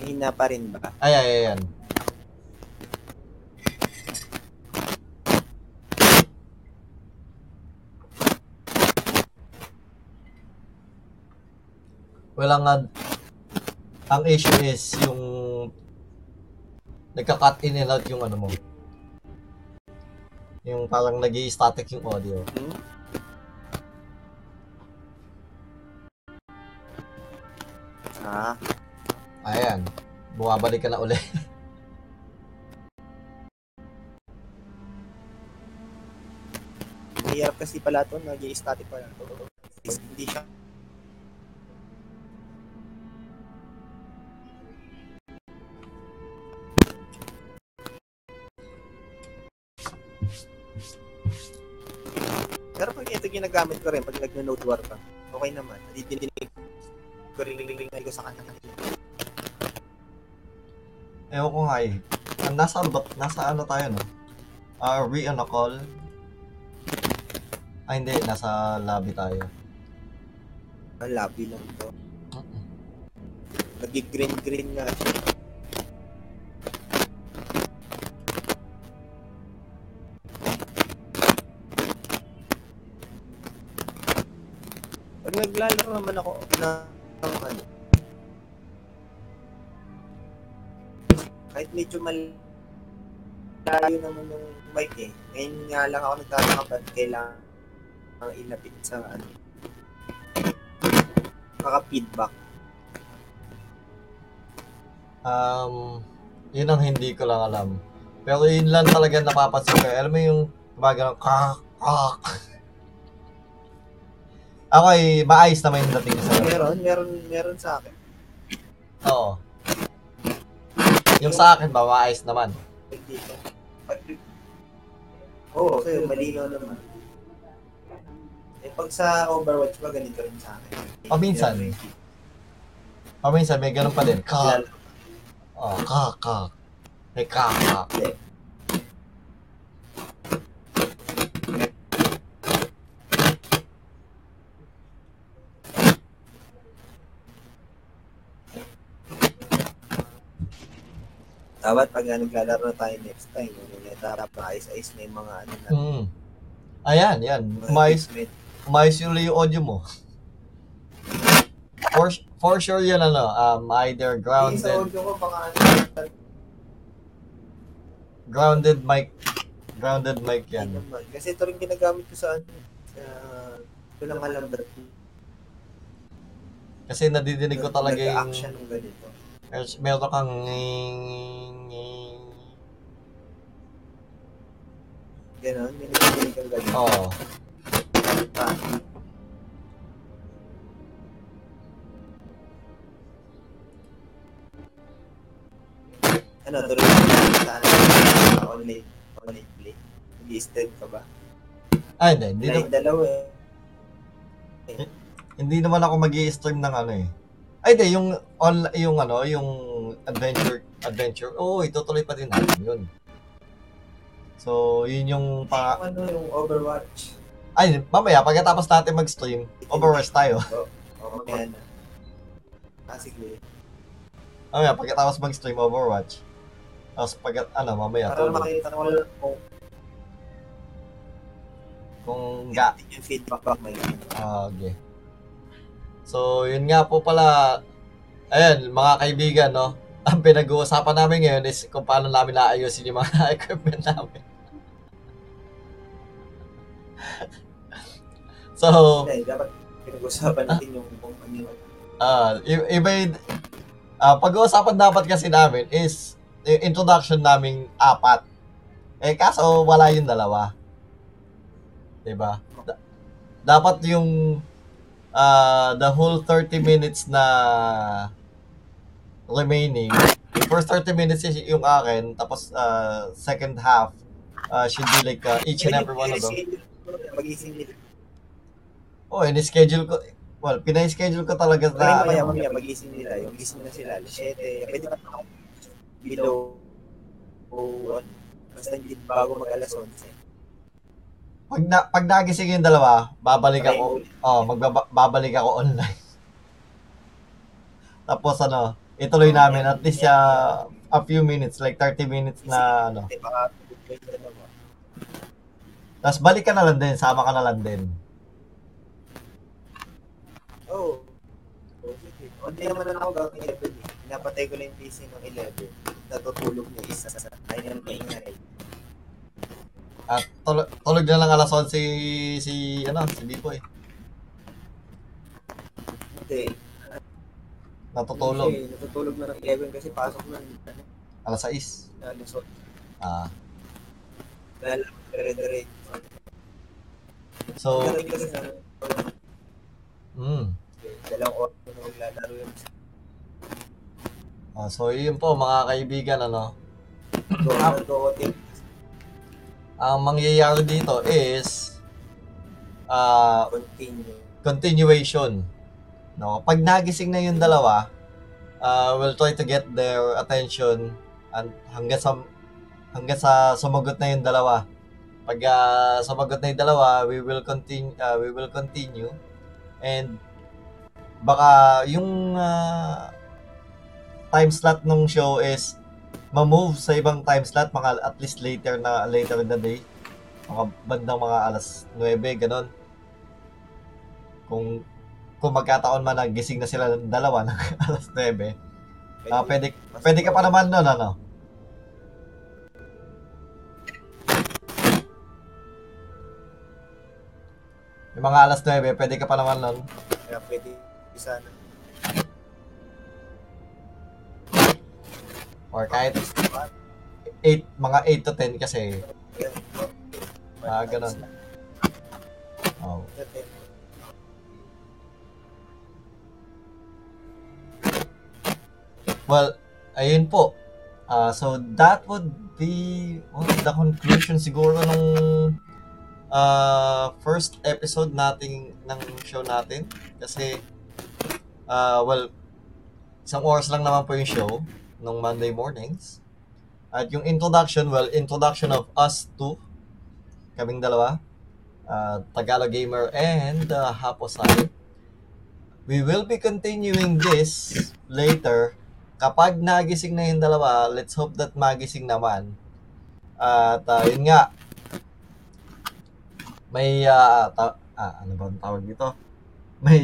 Mahina pa rin ba? Ay, ay, ay, yan. Wala nga, ang issue is yung nagka-cut in and out yung ano mo. Yung parang nag static yung audio. Hmm? Ah, Ayan, bumabalik ka na uli. <laughs> mahirap kasi pala ito, nag-i-static pa lang. Hindi siya ginagamit ko rin, pag nag-node war ka, okay naman. Didinig ko rin ko sa kanya. Ewan ko nga eh. Ah, Nasa, nasa ano tayo no? Are we on a call? Ay hindi, nasa lobby tayo. Ang labi lang ito. Nag-green-green nga siya. Naglalaro naman ako na ng ano, kahit medyo malayo naman yung mic eh. Ngayon nga lang ako nagtataka ba't kailangan ang inapit sa ano, maka-feedback. Um, yun ang hindi ko lang alam. Pero yun lang talaga napapansin ko. Alam mo yung gumagano kak, kak. Ako ay maayos naman yung dating sa Meron, meron, meron sa akin. Oo. Yung sa akin ba, maayos naman. Dito. Pag Oo, okay, malinaw naman. Eh, pag sa Overwatch ba, ganito rin sa akin. O, minsan. O minsan, may ganun pa din. Kak. Oh, kak, kak. May kak, kak. Dapat pag naglalaro tayo next time, ano na dapat ayos-ayos na yung mga ano na. Mm. Ayan, yan. equipment. maayos yung yung audio mo. For, for sure yun, ano, um, either Yung sa grounded, audio ko, baka ano, grounded mic, grounded mic yan. yan. Kasi ito rin ginagamit ko sa ano, sa tulang alambat. Kasi nadidinig ko talaga yung, Nag-action ng ganito. mer- meron kang, Ganon, may nagdidinig kang ganito. oh, Ah. Ano, tuloy na sa ano, online, online play. Nag-i-stream ka ba? ah, hindi, hindi, Live na, dalawa eh. hindi naman ako mag stream ng ano eh. Ay, hindi, yung, on, yung ano, yung adventure, adventure, oo, oh, itutuloy pa din natin yun. So, yun yung pa, ano, yung Overwatch. ay, mamaya, pagkatapos natin mag-stream, overrush tayo. O, kaya na. Ah, sige. Mamaya, pagkatapos mag-stream Overwatch. Tapos pag, ano, mamaya, Para tulog. makita ko lang kung Kung ga, yung feedback back may Ah, okay. So, yun nga po pala, ayan, mga kaibigan, no? <laughs> Ang pinag-uusapan namin ngayon is kung paano namin naayusin yung mga <laughs> equipment namin. <laughs> so, Eh, dapat pinag-usapan natin yung kung ano yung ah, i- iba ah, pag-uusapan dapat kasi namin is yung introduction naming apat. Eh, kaso wala yung dalawa. 'Di ba? Da- dapat yung ah, the whole 30 minutes na remaining, yung first 30 minutes is yung akin, tapos ah, second half ah, should be like ah, each and every one of them. Mag-ising nila. Oh, in-schedule ko, well, pinay-schedule ko talaga Kaya na, mamaya, mamaya, mag-ising nila. Yung gising na sila, alas 7. Pwede ba ako below o basta hindi bago mag alas 11. pag, na, pag nagising yung dalawa, babalik Sabay ako, oh, magbaba, babalik ako online. <laughs> Tapos ano, ituloy namin at least ah, a few minutes, like 30 minutes na ano. Baka. Tapos balik ka na lang din, sama ka na lang din. Oo. Oh. Hindi naman na ako gagawin 11 eh. Pinapatay ko lang yung PC ng 11. Natutulog niya isa sa ayun yung maingay. At tulog, tulog na lang alas 11 si, si, ano, si Bipoy. Hindi. Natutulog. Hindi, natutulog na ng 11 kasi pasok na Alas 6. na lusot. Ah. Dahil dire-dire. So, Galing kasi na mm. dalawang oras na maglalaro yun. Ah, so yun po mga kaibigan ano. Go, go, team. Ang mangyayari dito is ah Continue. continuation. No, pag nagising na yung dalawa, uh, we'll try to get their attention and hanggang sa hanggang sa sumagot na yung dalawa. Pag ah, sumagot na yung dalawa, we will continue we will continue. And baka yung ah, time slot nung show is ma-move sa ibang time slot mga at least later na later in the day. Mga bandang mga alas 9 ganon kung kung magkataon man na gising na sila dalawa <laughs> ng alas 9 ah pwede pwede ka pa naman noon ano yung mga alas 9 pwede ka pa naman noon Kaya pwede sana. or kahit 8 mga 8 to 10 kasi Ah, ganun. oh Well, ayun po. Ah, so that would be well, the conclusion siguro nung ah, first episode nating ng show natin kasi ah, well isang oras lang naman po yung show nung Monday mornings. At yung introduction, well, introduction of us two, kaming dalawa, uh, Tagalog Gamer and uh, Haposay. We will be continuing this later kapag nagising na yung dalawa, let's hope that magising naman. At uh, yun nga, may, uh, ta- ah, ano ba ang tawag dito? May,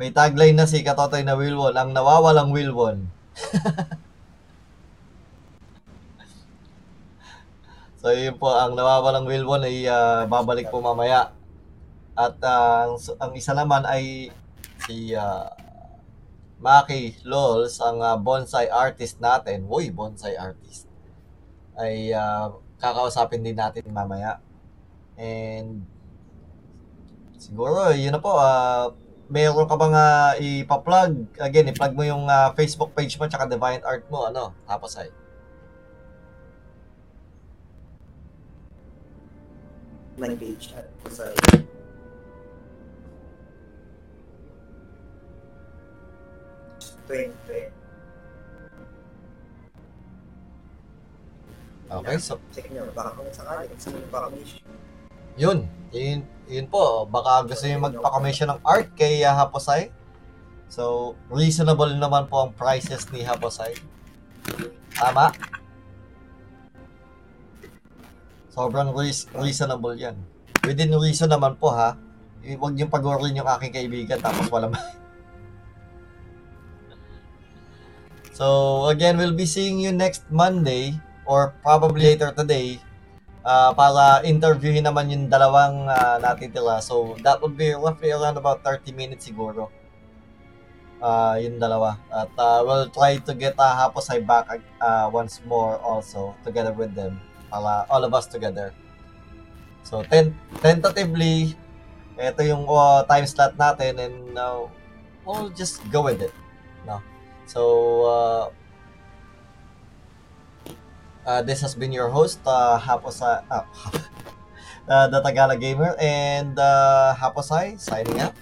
may tagline na si Katotoy na Wilwon, ang nawawalang Wilwon. <laughs> so yun po, ang nawawalang Wilwon ay ah, babalik po mamaya. At ah, ang, ang isa naman ay si ah, Maki Lols, ang ah, bonsai artist natin. Uy, bonsai artist. Ay ah, kakausapin din natin mamaya. And siguro, yun na po. ah meron ka bang ah, ipa-plug? Again, i-plug mo yung ah, Facebook page mo tsaka Divine Art mo. Ano? Tapos ay. My page at sa Twenty. Okay, so Check nyo, baka kung sakali, kung sino baka may issue. Yun. Yun, yun po. Baka gusto nyo magpa-commission ng art kay ah, Haposay. So, reasonable naman po ang prices ni Haposay. Tama? Sobrang reas- reasonable yan. Within reason naman po ha. Huwag niyong pagorin yung aking kaibigan tapos wala <laughs> So, again, we'll be seeing you next Monday or probably later today uh, para interviewin naman yung dalawang uh, natitira. So, that would be roughly around about 30 minutes siguro. Uh, yung dalawa. At uh, we'll try to get uh, Haposay back uh, once more also together with them. Para all of us together. So, ten- tentatively, ito yung uh, time slot natin and uh, we'll just go with it. No? So, uh, uh, this has been your host, uh, Haposay, uh, <laughs> uh, the Tagalog Gamer, and uh, Haposay signing out.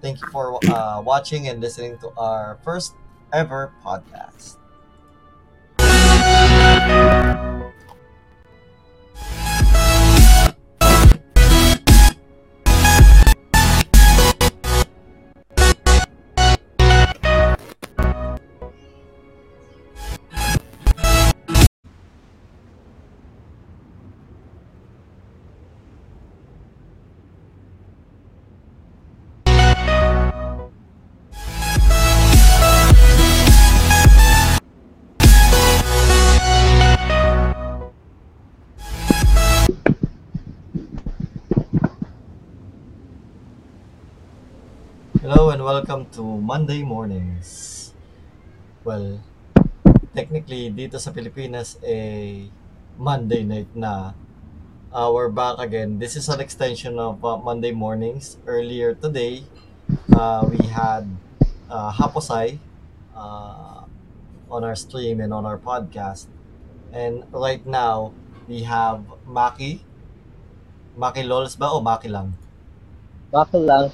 Thank you for uh, watching and listening to our first ever podcast. Welcome to Monday Mornings. Well, technically dito sa Pilipinas eh Monday night na. Uh, we're back again. This is an extension of uh, Monday Mornings. Earlier today, uh, we had uh, Haposay uh, on our stream and on our podcast. And right now, we have Maki. Maki Lols ba o Maki lang? Bakit lang.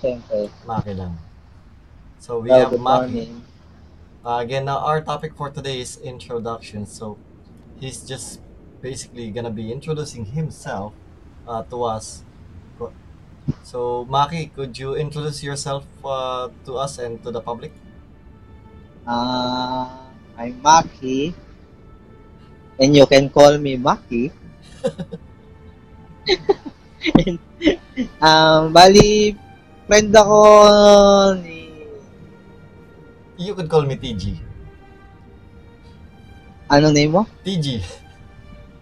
Maki lang. So we have Maki. Uh, again, now our topic for today is introduction. So he's just basically gonna be introducing himself uh, to us. So Maki, could you introduce yourself uh, to us and to the public? Ah, I'm Maki. And you can call me Maki. <laughs> <laughs> um, bali, friend ako ni... You could call me TG. Ano name mo? TG.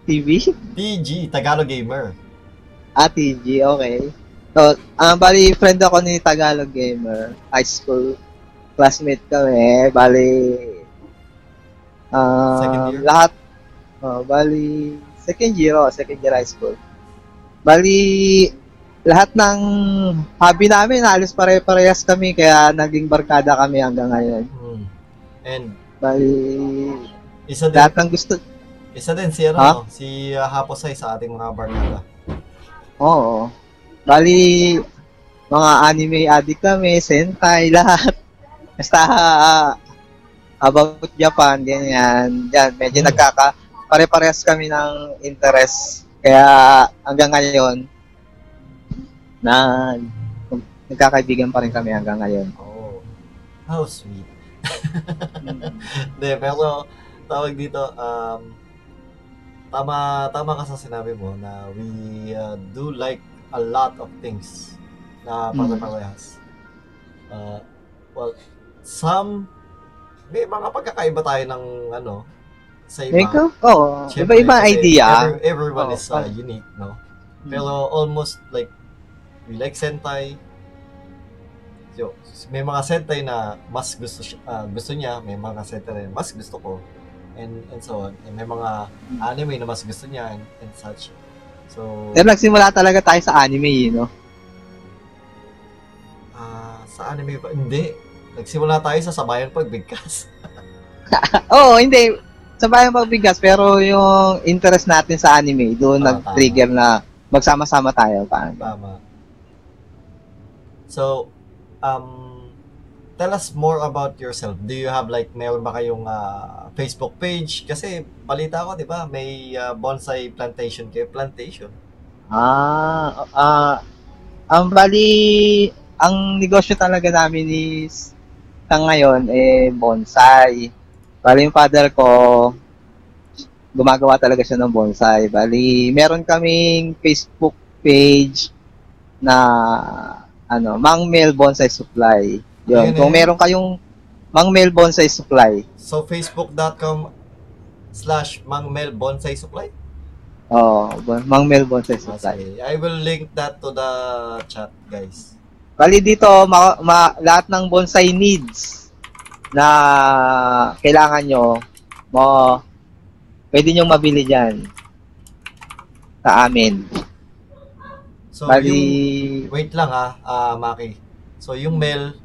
TV? TG, Tagalog Gamer. Ah, TG, okay. So, um, bali, friend ako ni Tagalog Gamer. High school classmate kami. Bali, um, Second year? lahat, oh, bali, second year, oh, second year high school. Bali, lahat ng hobby namin, halos pare-parehas kami, kaya naging barkada kami hanggang ngayon. Hmm. And Bali, isa din, lahat ng gusto, isa din si ano, no? si uh, Haposay sa ating mga barkada. Oo. Bali, mga anime addict kami, Sentai, lahat. <laughs> Basta, ah, about Japan, ganyan. Yan, medyo Hmm. nagkaka, pare-parehas kami ng interest. Kaya, hanggang ngayon, na, nagkakaibigan pa rin kami hanggang ngayon. Oh, how sweet. <laughs> Hindi, pero tawag dito, um, tama, tama ka sa sinabi mo na we uh, do like a lot of things na Mm. pare-parehas. Uh, well, some, may mga pagkakaiba tayo ng ano, sa iba. Ikaw? Oo, Siyempre, iba-iba idea. every- everyone Oo, is uh, unique, no? Hmm. Pero almost like, we like Sentai. So, may mga Sentai na mas gusto siya, ah, gusto niya, may mga Sentai na mas gusto ko. And, and so on. And may mga anime na mas gusto niya and, and such. So, Pero nagsimula talaga tayo sa anime, eh, no? ah, sa anime ba? Hindi. Nagsimula tayo sa Sabayan Pagbigkas. <laughs> Oo, hindi. Sa bayang pagbigas, pero yung interest natin sa anime, doon Ah, nag-trigger na magsama-sama tayo. Parang. Tama. So, um, tell us more about yourself. Do you have like, meron ba kayong ah, Facebook page? Kasi balita ko, di ba, may ah, bonsai plantation kayo. Plantation. Ah, ah, ang bali, ang negosyo talaga namin is hanggang ngayon, eh, bonsai. Bali, yung father ko, gumagawa talaga siya ng bonsai. Bali, meron kaming Facebook page na, ano, Mang Mel Bonsai Supply. Yun. Ayun, Kung eh. meron kayong Mang Mel Bonsai Supply, So, facebook.com slash Mangmel Bonsai Supply? oh, bon- Mang Mel Bonsai Ah, Supply. sige. I will link that to the chat, guys. Bali dito, ma- ma- lahat ng bonsai needs na kailangan nyo, mo, pwede nyo mabili dyan sa amin. So, Bali, yung, wait lang ha, ah, Maki. So, yung Mel,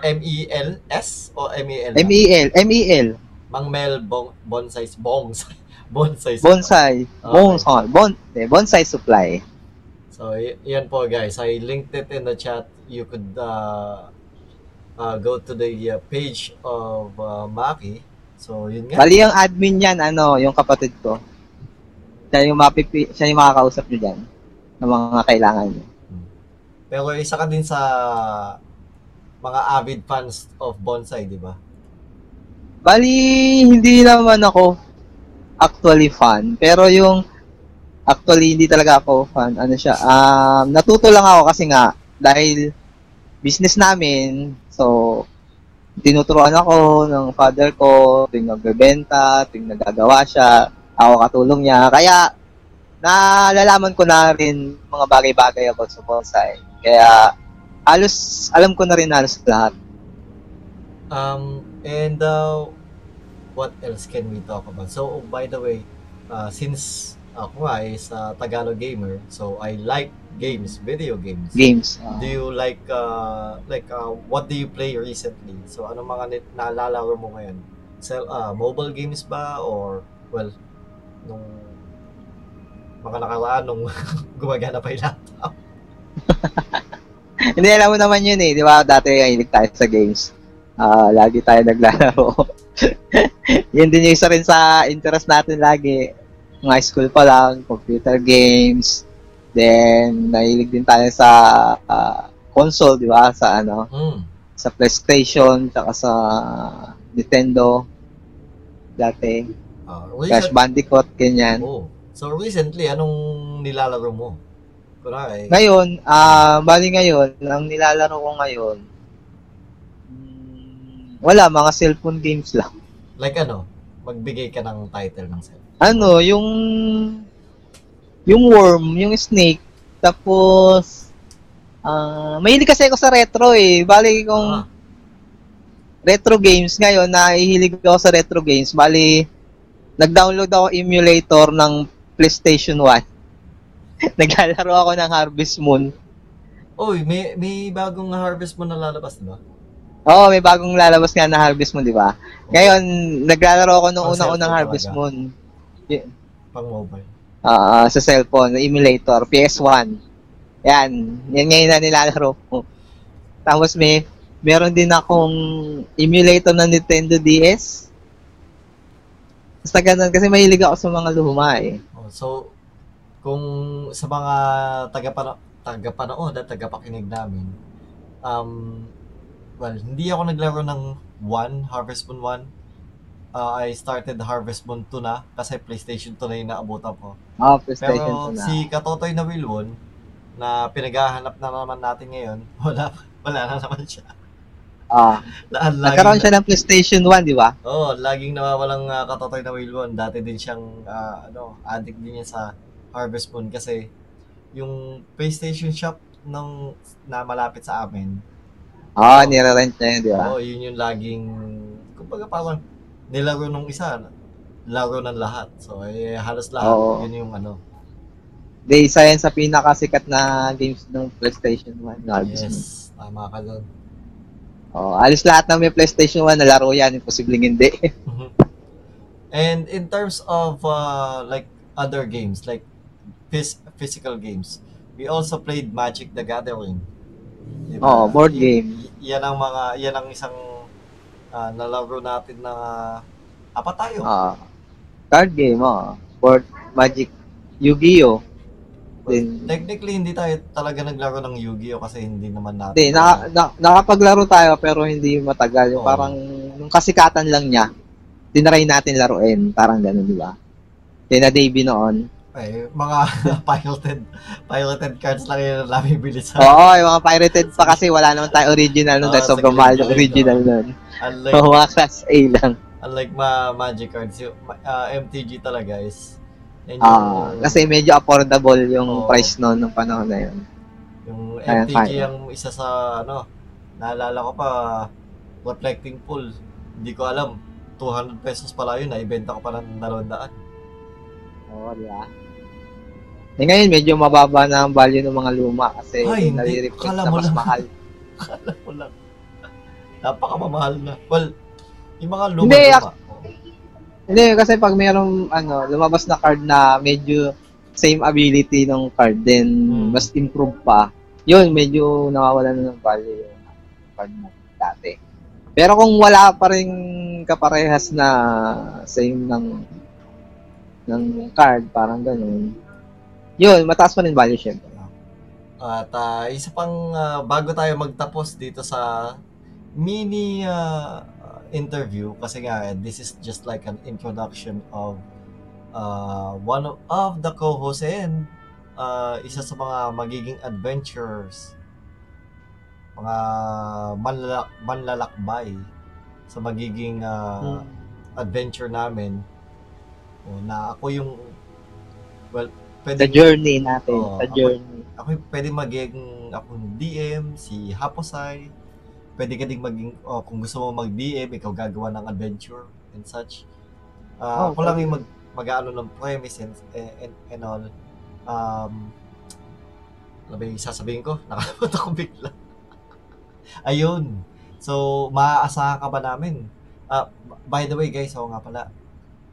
M-E-L-S o M-E-L? MEL, MEL, Mangmel bon, Bonsai, <laughs> Bonsai, Bonsai. Bonsai, Okay. bonsai, bon, eh, bonsai supply. So, y- yan po guys. I linked it in the chat. You could uh, uh, go to the uh, page of uh, Maki. So, yun nga. Bali yung admin yan, ano, yung kapatid ko. Siya yung, mapipi, siya yung makakausap nyo dyan ng mga kailangan nyo. Pero isa ka din sa mga avid fans of bonsai, di ba? Bali, hindi naman ako actually fan. Pero yung actually hindi talaga ako fan. Ano siya? Um, natuto lang ako kasi nga dahil business namin. So, tinuturuan ako ng father ko, tuwing nagbebenta, tuwing nagagawa siya, ako katulong niya. Kaya, nalalaman ko na rin mga bagay-bagay about sa bonsai. Kaya, halos, alam ko na rin halos lahat. Um, and uh, what else can we talk about? So, by the way, uh, since ako nga is a Tagalog gamer, so I like games, video games. Games. Do you like uh like uh what do you play recently? So ano mga nalalaro mo ngayon? Cell uh, mobile games ba or well nung mga nakaraan nung <laughs> gumagana pa yung laptop? <laughs> Hindi, alam mo naman yun eh. Di ba? Dati hilig tayo sa games. Ah, lagi tayo naglalaro. <laughs> yun din yung isa rin sa interest natin lagi. Mga high school pa lang, computer games. Then, nahilig din tayo sa ah, console, di ba? Sa ano, Hmm. sa PlayStation, tsaka sa Nintendo. Dati. Uh, Crash Bandicoot, ganyan. oh. So recently anong nilalaro mo? Kunwari, Ngayon, ah, bali ngayon, ang nilalaro ko ngayon, mm, wala, mga cellphone games lang. like ano, magbigay ka ng title ng set. Ano, yung, yung worm, yung snake, tapos, ah, mahilig kasi ako sa retro eh. Bali kung Ah, retro games ngayon, nahihilig ako sa retro games. Bali, nag-download ako emulator ng PlayStation 1. <laughs> Naglalaro ako ng Harvest Moon. Oy, may may bagong harvest mo na lalabas, di ba? Oo, may bagong lalabas nga na Harvest Moon, di ba? Ngayon, naglalaro ako nung unang-unang Harvest talaga. Moon. Pang mobile. Ah, sa cellphone, emulator, PS1. Yan, yan ngayon na nilalaro ko. Tapos may, meron din akong emulator ng Nintendo DS. Basta ganun, kasi mahilig ako sa mga luma eh. Oh, so, kung sa mga taga tagapanood at tagapakinig namin, um, well, hindi ako naglaro ng 1, Harvest Moon 1. Uh, I started Harvest Moon 2 na kasi PlayStation 2 na yung naabutan ko. Ah, PlayStation Pero 2 na. si Katotoy na Wilwon, na pinaghahanap na naman natin ngayon, <laughs> wala, wala na naman siya. Ah, Laan, nagkaroon siya ng PlayStation 1, di ba? Oo, oh, laging nawawalang uh, Katotoy na Wilwon. Dati din siyang, ah, ano, addict din niya sa Harvest Moon kasi yung PlayStation shop nung na malapit sa amin, Ah, nire-rent niya yun, di ba? oo, yun yung laging, kumbaga parang nilaro nung isa, laro ng lahat. So, eh, halos lahat, Oo. yun yung ano. Di, isa yan sa pinakasikat na games ng PlayStation 1. No, Harvest Moon. Yes, tama ka doon. Oh, alis lahat ng may PlayStation 1 nalaro yan, imposibleng hindi. <laughs> And in terms of uh, like other games, like phys- physical games, we also played Magic the Gathering. Diba? Oo, board game. y- yan ang mga, yan ang isang uh, nalaro natin na apat tayo. Ah, card game, oh. Board Magic Yu-Gi-Oh. Din. Technically, hindi tayo talaga naglaro ng Yu-Gi-Oh! kasi hindi naman natin. Hindi, na, na, nakapaglaro tayo pero hindi matagal. Yung Oo. parang, nung kasikatan lang niya, tinry natin laruin. Parang ganun, di ba? Tina Davey noon. Eh, mga <laughs> piloted piloted cards lang yun ang namin bili sa Oo, yung mga pirated pa kasi wala naman tayo original nun Oo, dahil sobrang mahal yung original nun. unlike So, <laughs> mga class A lang. unlike ma magic cards yung uh, MTG talaga is yun yung, Ah, kasi medyo affordable yung Oo. price noon nung panahon na yun. yung MTG kaya. yung isa sa ano naalala ko pa reflecting pool hindi ko alam 200 pesos pala yun naibenta ko pa ng 200 Oo, di ba? Eh ngayon, medyo mababa na ang value ng mga luma kasi nare-reflect Akala na mo mas lang. mahal. <laughs> wala napakamamahal na well yung mga luma Hindi, luma Hindi, kasi pag mayroong ano, lumabas na card na medyo same ability ng card, then Hmm. mas improve pa, yun, medyo nawawala na ng value yung card na dati. Pero kung wala pa rin kaparehas na same ng ng card, parang ganun, yun, mataas pa rin value syempre. At ah, isa pang ah, bago tayo magtapos dito sa mini ah, interview kasi nga this is just like an introduction of uh, one of, of the co-hosts and ah, isa sa mga magiging adventures mga manlalak manlalakbay sa magiging ah, adventure namin o, na ako yung well pwede journey natin, sa ako- journey. ako pwede maging akong DM, si Haposay. Pwede ka ding maging, oh, kung gusto mo mag-DM, ikaw gagawa ng adventure and such. Ah, Oh, ako lang pwede. yung mag, mag-ano ng premise and, and, and all. Um, ano ba yung sasabihin ko? <laughs> Nakalimutan ko bigla. <laughs> Ayun. So, maaasahan ka ba namin? Ah, by the way guys, ako nga pala,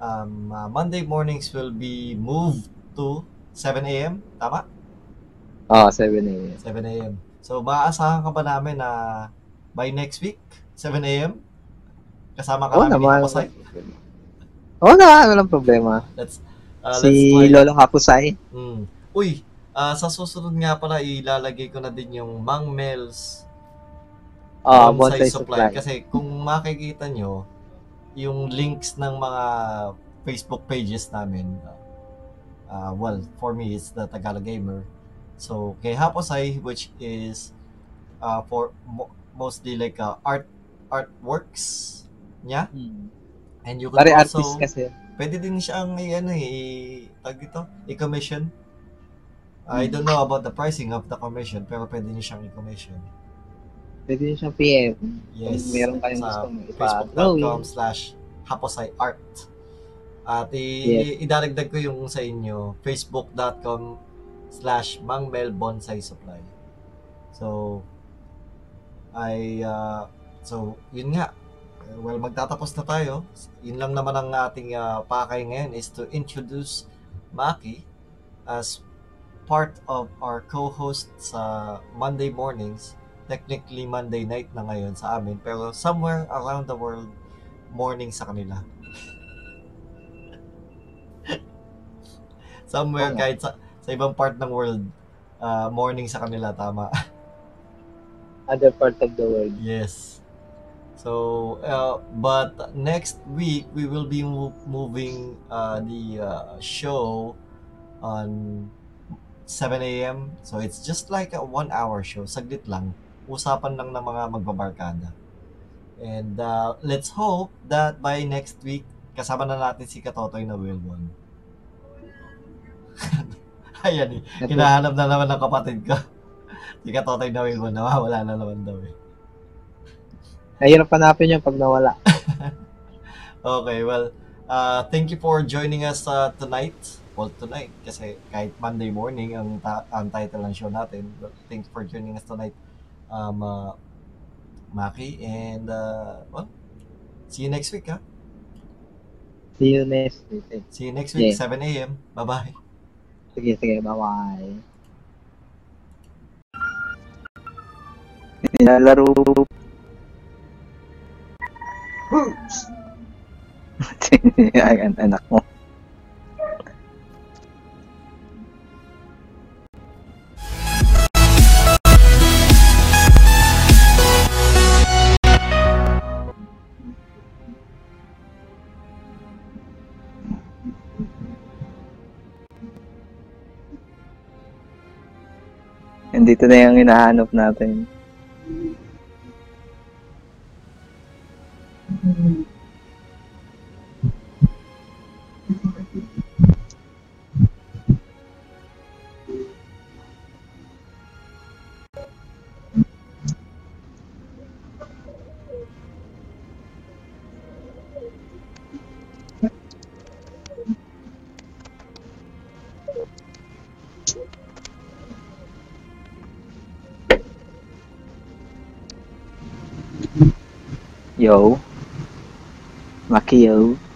um, ah, Monday mornings will be moved to 7 a.m. Tama? Oh, 7 a.m. 7 a.m. So, maaasahan ka ba namin na by next week, 7 a.m.? Kasama ka Oo namin naman. ni? Oo na, walang problema. Let's, uh, let's si try. Lolo Hapusay. Mm. Uy, ah, sa susunod nga pala, ilalagay ko na din yung Mang Mel's Oh, bonsai bonsai supply. supply. Kasi kung makikita nyo, yung links ng mga Facebook pages namin, uh, well, for me, it's the Tagalog Gamer. So, kay Haposay, which is uh, for mostly like uh, art artworks niya. Hmm. And you can Pare also, artist kasi. pwede din siyang i- ano eh, i- tag dito, i-commission. I Hmm. don't know about the pricing of the commission, pero pwede niyo siyang i-commission. Pwede din siyang PM. Yes. Kung meron kayong sa gusto mo facebook.com ipa-drawing. slash haposay art. At i- Yes. idadagdag ko yung sa inyo, facebook.com slash mangmel bonsai supply. So, I, uh, so, yun nga. Well, magtatapos na tayo. Yun lang naman ang ating uh, pakay ngayon is to introduce Maki as part of our co-host sa Monday mornings technically Monday night na ngayon sa amin, pero somewhere around the world, morning sa kanila. <laughs> somewhere Oo. kahit sa, sa ibang part ng world, uh, morning sa kanila, tama. <laughs> Other part of the world. yes. So, uh, but next week, we will be mo- moving uh, the uh, show on 7 a.m. So, it's just like a one-hour show. Saglit lang. Usapan lang ng mga magbabarkada. And uh, let's hope that by next week, kasama na natin si Katotoy na Wilbon. <laughs> Ayan eh. Hinahanap na naman ng kapatid ko. Si Katotoy na Wilbon. Nawawala na naman daw eh. Nahirap hanapin yung pag nawala. <laughs> Okay, well, uh, thank you for joining us uh, tonight. Well, tonight, kasi kahit Monday morning ang, ta- ang title ng show natin. But thank you for joining us tonight, um, uh, Maki. And, uh, well, see you next week, ha? See you next week. See you next week, Yeah. 7 a.m. Bye-bye. Sige, sige. Bye-bye. Nilalaro. <laughs> Ayan, anak mo. Nandito na yung hinahanap natin. Yo. Maki yo. Ay,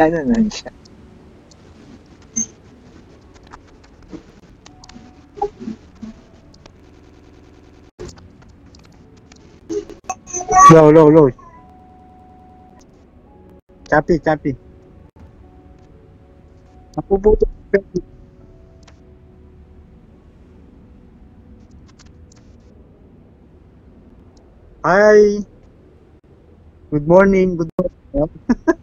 ano na siya? Low, low, low. Copy, copy. Napuputo. Hi. Good morning. Good morning. <laughs>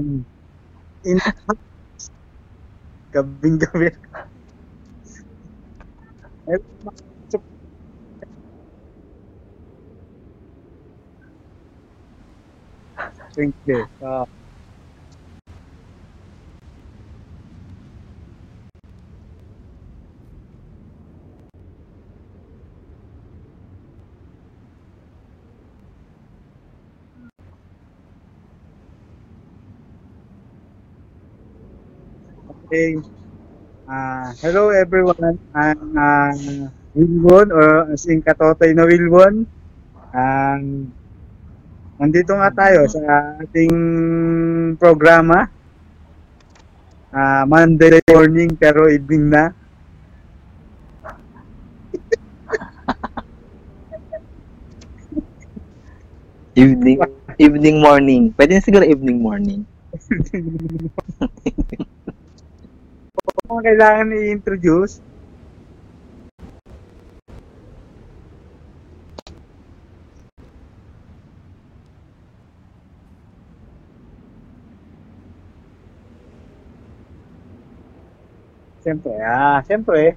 In gabing gabi. Thank you. Ah. Okay. Ah, hello everyone. I'm uh, Wilwon or as in Katotoy na Wilwon. Um, nandito nga tayo sa ating programa. Ah, Monday morning pero evening na. Evening, evening morning. Pwede na siguro evening morning. <laughs> Kung kailangan i-introduce, Siyempre, ah, siyempre,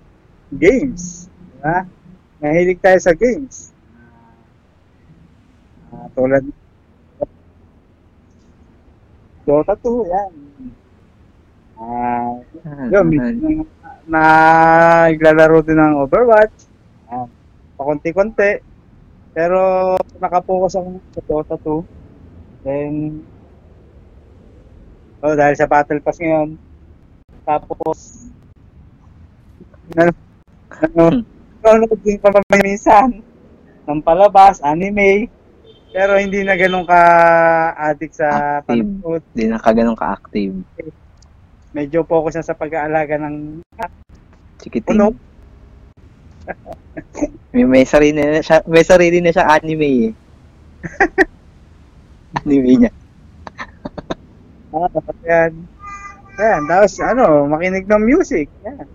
games. Diba? Nahilig tayo sa games. Ah, tulad Dota 2, yan. Ah, yun, minsan na naglalaro din ng Overwatch. Ah, pakunti-kunti. Pero nakapokus ako sa Dota 2. Then, oh, dahil sa Battle Pass ngayon. Tapos, ano, ano, nanonood din pa minsan ng palabas, anime. Pero hindi na ganun ka-addict sa Active. panonood. Hindi na ka ganun ka-active. Medyo focus na sa pag-aalaga ng Chikiting. puno. <laughs> May, may sarili na siya, may sarili na siya anime eh. <laughs> anime niya. <laughs> Ah, yan. Yan, tapos ano, makinig ng music. Yan.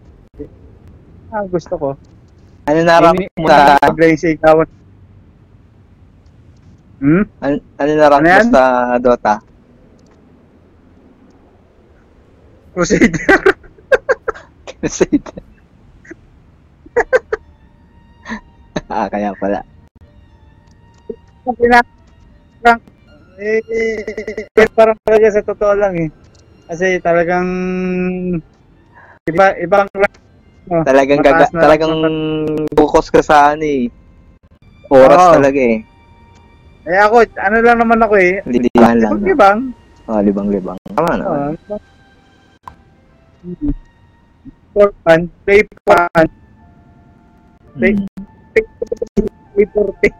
Ah, gusto ko. Ano narank mo sa, sa ikaw. Hmm? ano, ano narank Ano sa Dota? Crusader. <laughs> Crusader. <laughs> ah, kaya pala. Parang, eh, eh, parang talaga sa totoo lang eh. Kasi talagang iba ibang oh, Talagang gaga, na- talagang focus ka sa ano eh. Oras Oo. talaga eh. Eh ako, ano lang naman ako eh. Liliban lang. Ibang No? ibang. Oh, libang-libang. Tama na. Oh, so, for fun, play for fun, play, Mm. play for play.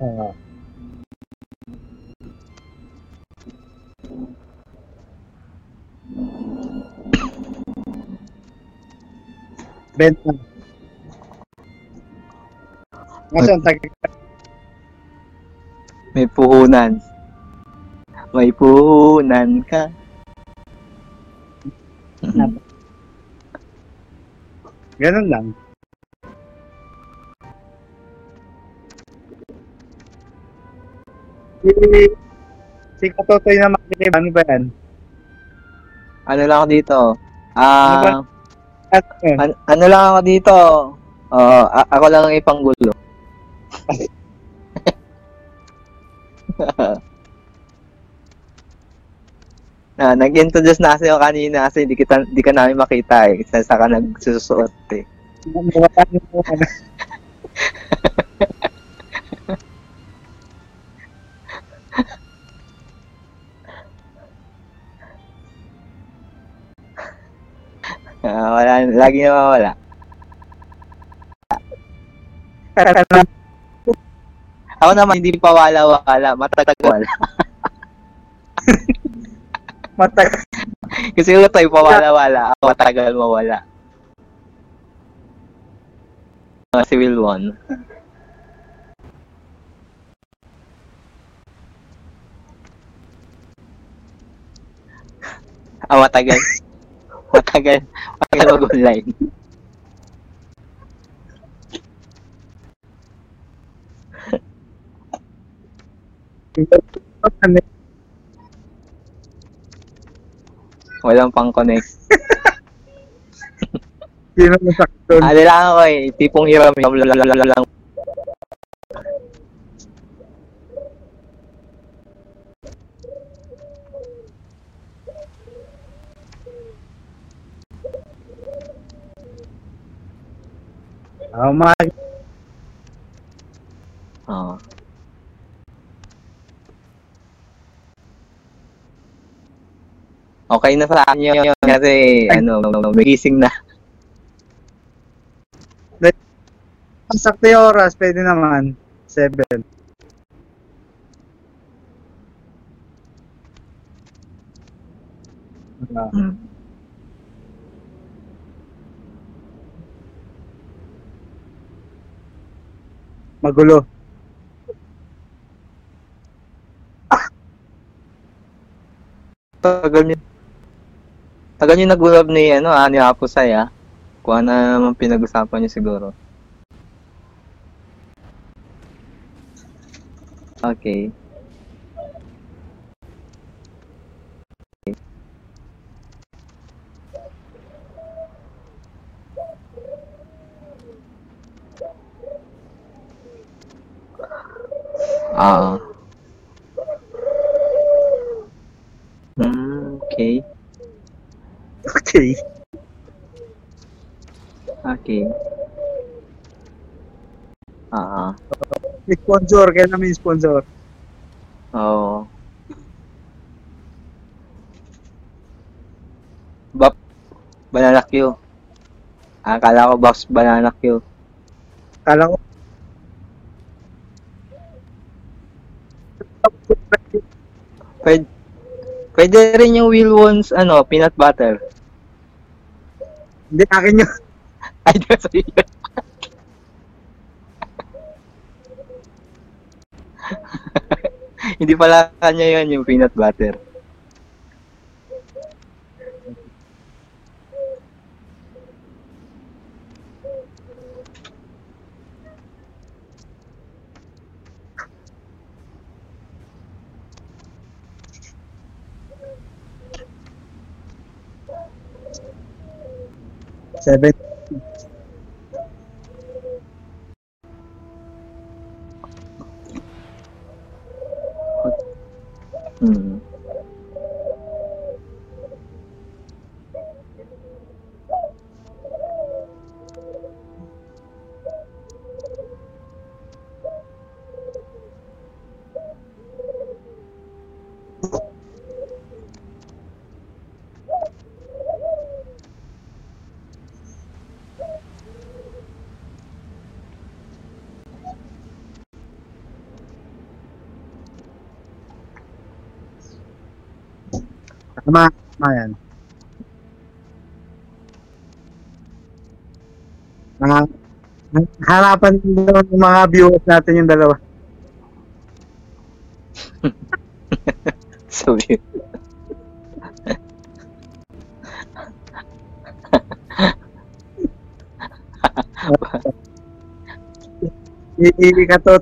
Ah. Benta. Nasaan tag May puhunan. May puhunan ka. Ganun lang. Si, si Katotoy na makikinig, ano ba yan? Ano lang ako dito? Ano ba? Ah, At, yun. an- ano lang ako dito? Oo, a- ako lang ang ipanggulo. Na, <laughs> nag-introduce na kasi ako kanina kasi di, kita, di ka namin makita eh. Sa, sa ka nagsusuot eh. Wala. <laughs> Ah, wala, lagi na mawala. Ako naman hindi pa wala-wala, matagal wala. Matag. Kasi kung tayo pa wala-wala, ako matagal mawala. Uh, Civil 1. Ah, matagal. <laughs> matagal. Matagal mag-online. Walang pang-connect. Sino mo sakto? Ano lang ako eh, tipong hiram lang. Ah, mga Oo. Okay na sa akin yun kasi ano, may gising na. sakto yung oras, pwede naman. Seven. Ah, magulo. Tagal niyo. Tagal niyo nag-ulab ni ano, ah, ni Apo Say ah. Kung ano naman pinag-usapan niyo siguro. Okay. Ah. Hmm, okay. Okay. Okay. Ah, May sponsor, kailan may sponsor? oo. Bap, banana Q. Ah, Akala ko box banana Q. Kala ko. Pwede, pwede rin yung Will Wons, ano, peanut butter. Hindi, akin yun. <laughs> Ay, di ba sa'yo yun? Hindi pala kanya yun, yung peanut butter. Seven. Hmm. Tama, tama yan. Mga, harapan daw ng mga viewers natin yung dalawa. <laughs> Sabi. Iili ka to.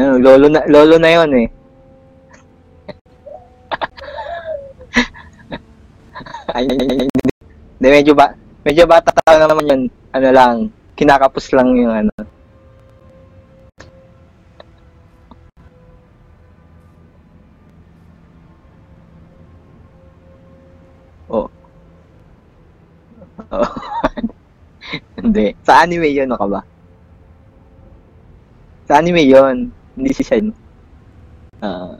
Ano, lolo na, lolo na yon eh. ay, ay, ay, ay, hindi. Hindi, medyo ba, medyo bata ka naman yun. Ano lang, kinakapos lang yung ano. Oh. Oh. <laughs> Hindi. Sa anime yun, ano ka ba? Sa anime yon Hindi si Shen. Ah.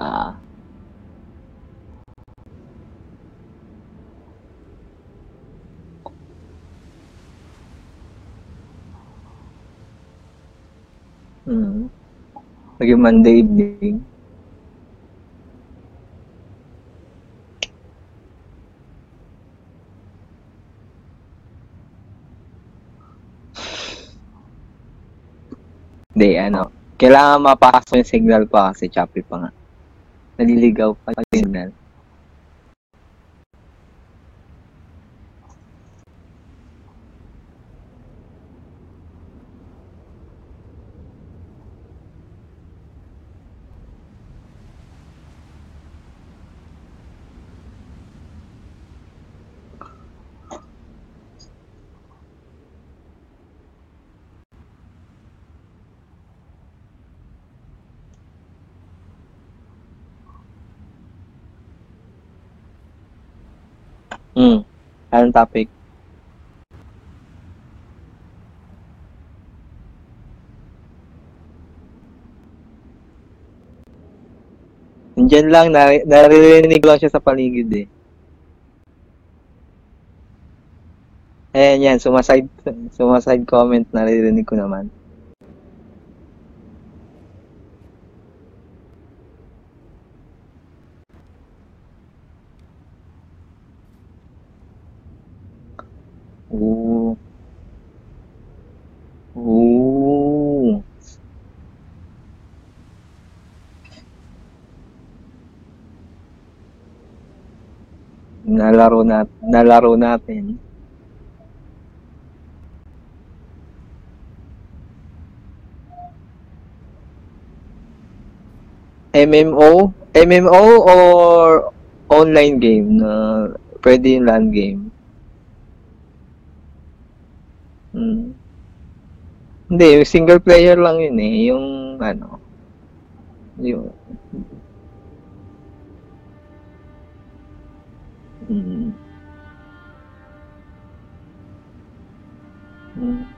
ah. Hmm. Naging Monday evening. Hindi, ano. Kailangan mapasok yung signal pa kasi choppy pa nga. Naliligaw pa yung signal. Hmm. Anong topic? Nandiyan lang, nari- naririnig lang siya sa paligid eh. Ayan yan, sumaside, sumaside comment, naririnig ko naman. Oo. Oo. Nalaro nat nalaro natin. MMO? MMO or online game na pwede yung LAN game? Hmm. Hindi, yung single player lang yun eh. Yung ano. Yung. Hmm. Hmm.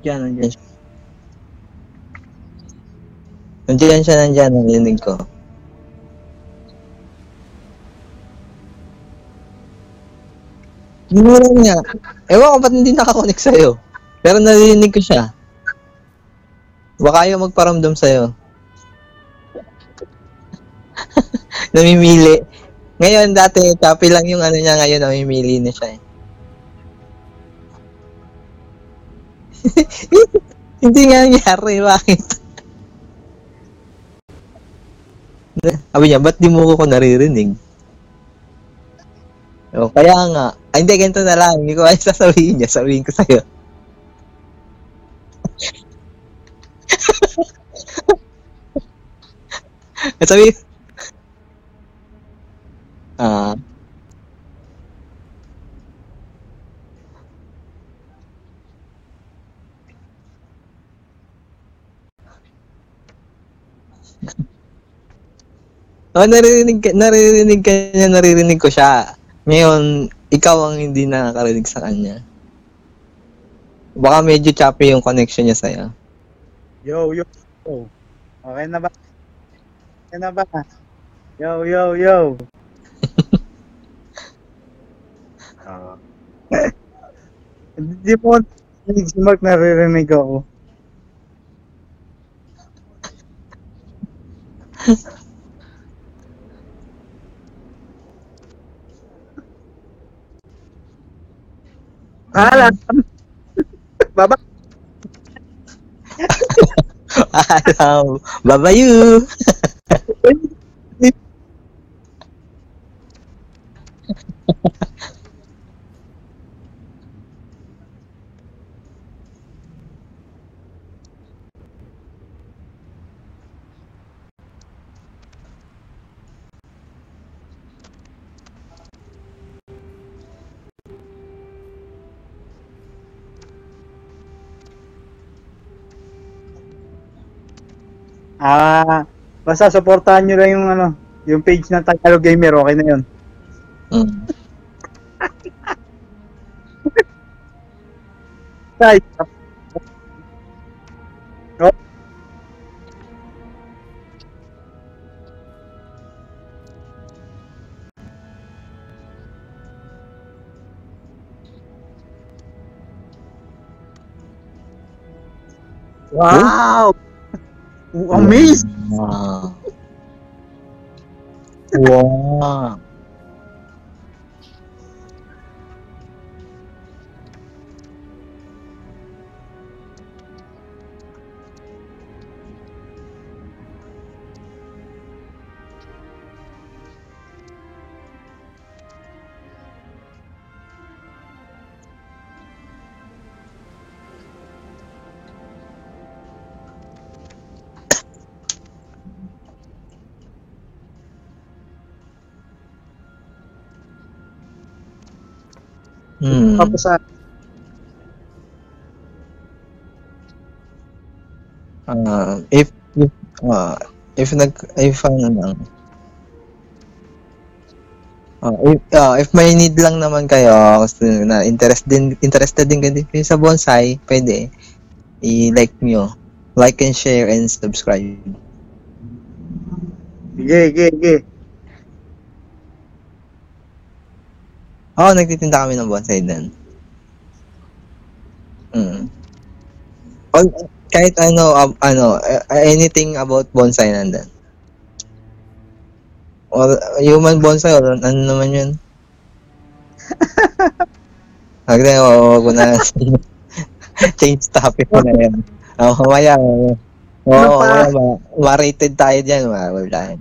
Nandiyan, nandiyan siya. Nandiyan siya, nandiyan, narinig ko. Lang niya. Ewan ko ba't hindi nakakonect sa'yo. Pero narinig ko siya. Baka ayaw magparamdam sa'yo. <laughs> namimili. Ngayon, dati, copy lang yung ano niya. Ngayon, namimili na siya eh. Hindi nga nangyari. Bakit? Sabi niya, ba't di mo ko naririnig? O, kaya nga. Ay, hindi, ganito na lang. Hindi ko ay sasabihin niya. Sabihin ko sa'yo. Sabi, ah, Oh, naririnig naririnig ka niya, naririnig ko siya. Ngayon, ikaw ang hindi nakakarinig sa kanya. Baka medyo choppy yung connection niya sa'yo. Yo, yo, yo. Okay na ba? Okay na ba? Yo, yo, yo. <laughs> Ah. Hindi mo narinig si Mark, naririnig ako. <laughs> Alam. Baba. Alam, babayu! <laughs> Ah, basta supportahan nyo lang yung ano, yung page ng Tagalog Gamer, okay na yun. Mm. Ay, Wow! Amazing! Wow. Wow. Hmm. Tapos ah, Ah, if if ah, if nag if ano lang Ah, if, ah, if may need lang naman kayo na interest din interested din kayo sa bonsai, pwede i-like nyo. Like and share and subscribe. sige, sige, sige. Oo, nagtitinda kami ng bonsai din. All, kahit ano, ab- ano, uh, anything about bonsai nandun. Or human bonsai, or ano naman yun? <laughs> Huwag na, wag ko na. <laughs> Change topic ko na yan. Oh, mamaya, oo, Ano oh, pa? mamaya, ma- ma-rated tayo dyan, wala.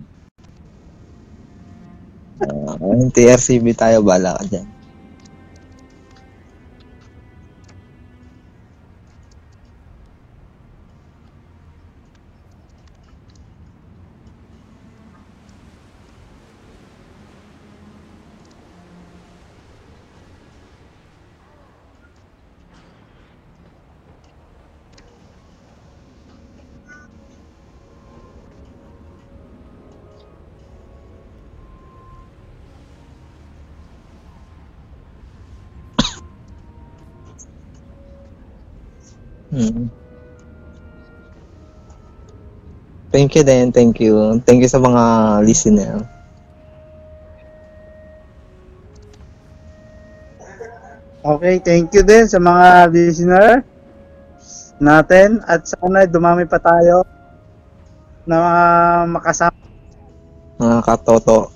Uh, TRCB tayo, bala ka dyan. Mm. Thank you din, thank you. Thank you sa mga listener. Okay, thank you din sa mga listener natin at sana dumami pa tayo na mga makasama. Mga katoto.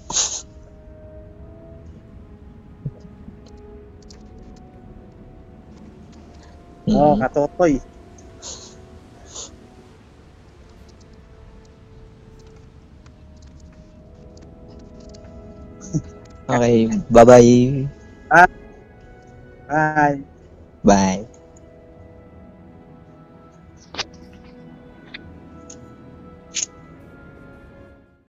Mm-hmm. Oo, oh, katotoy. okay, <laughs> bye-bye. Bye. Bye. Bye.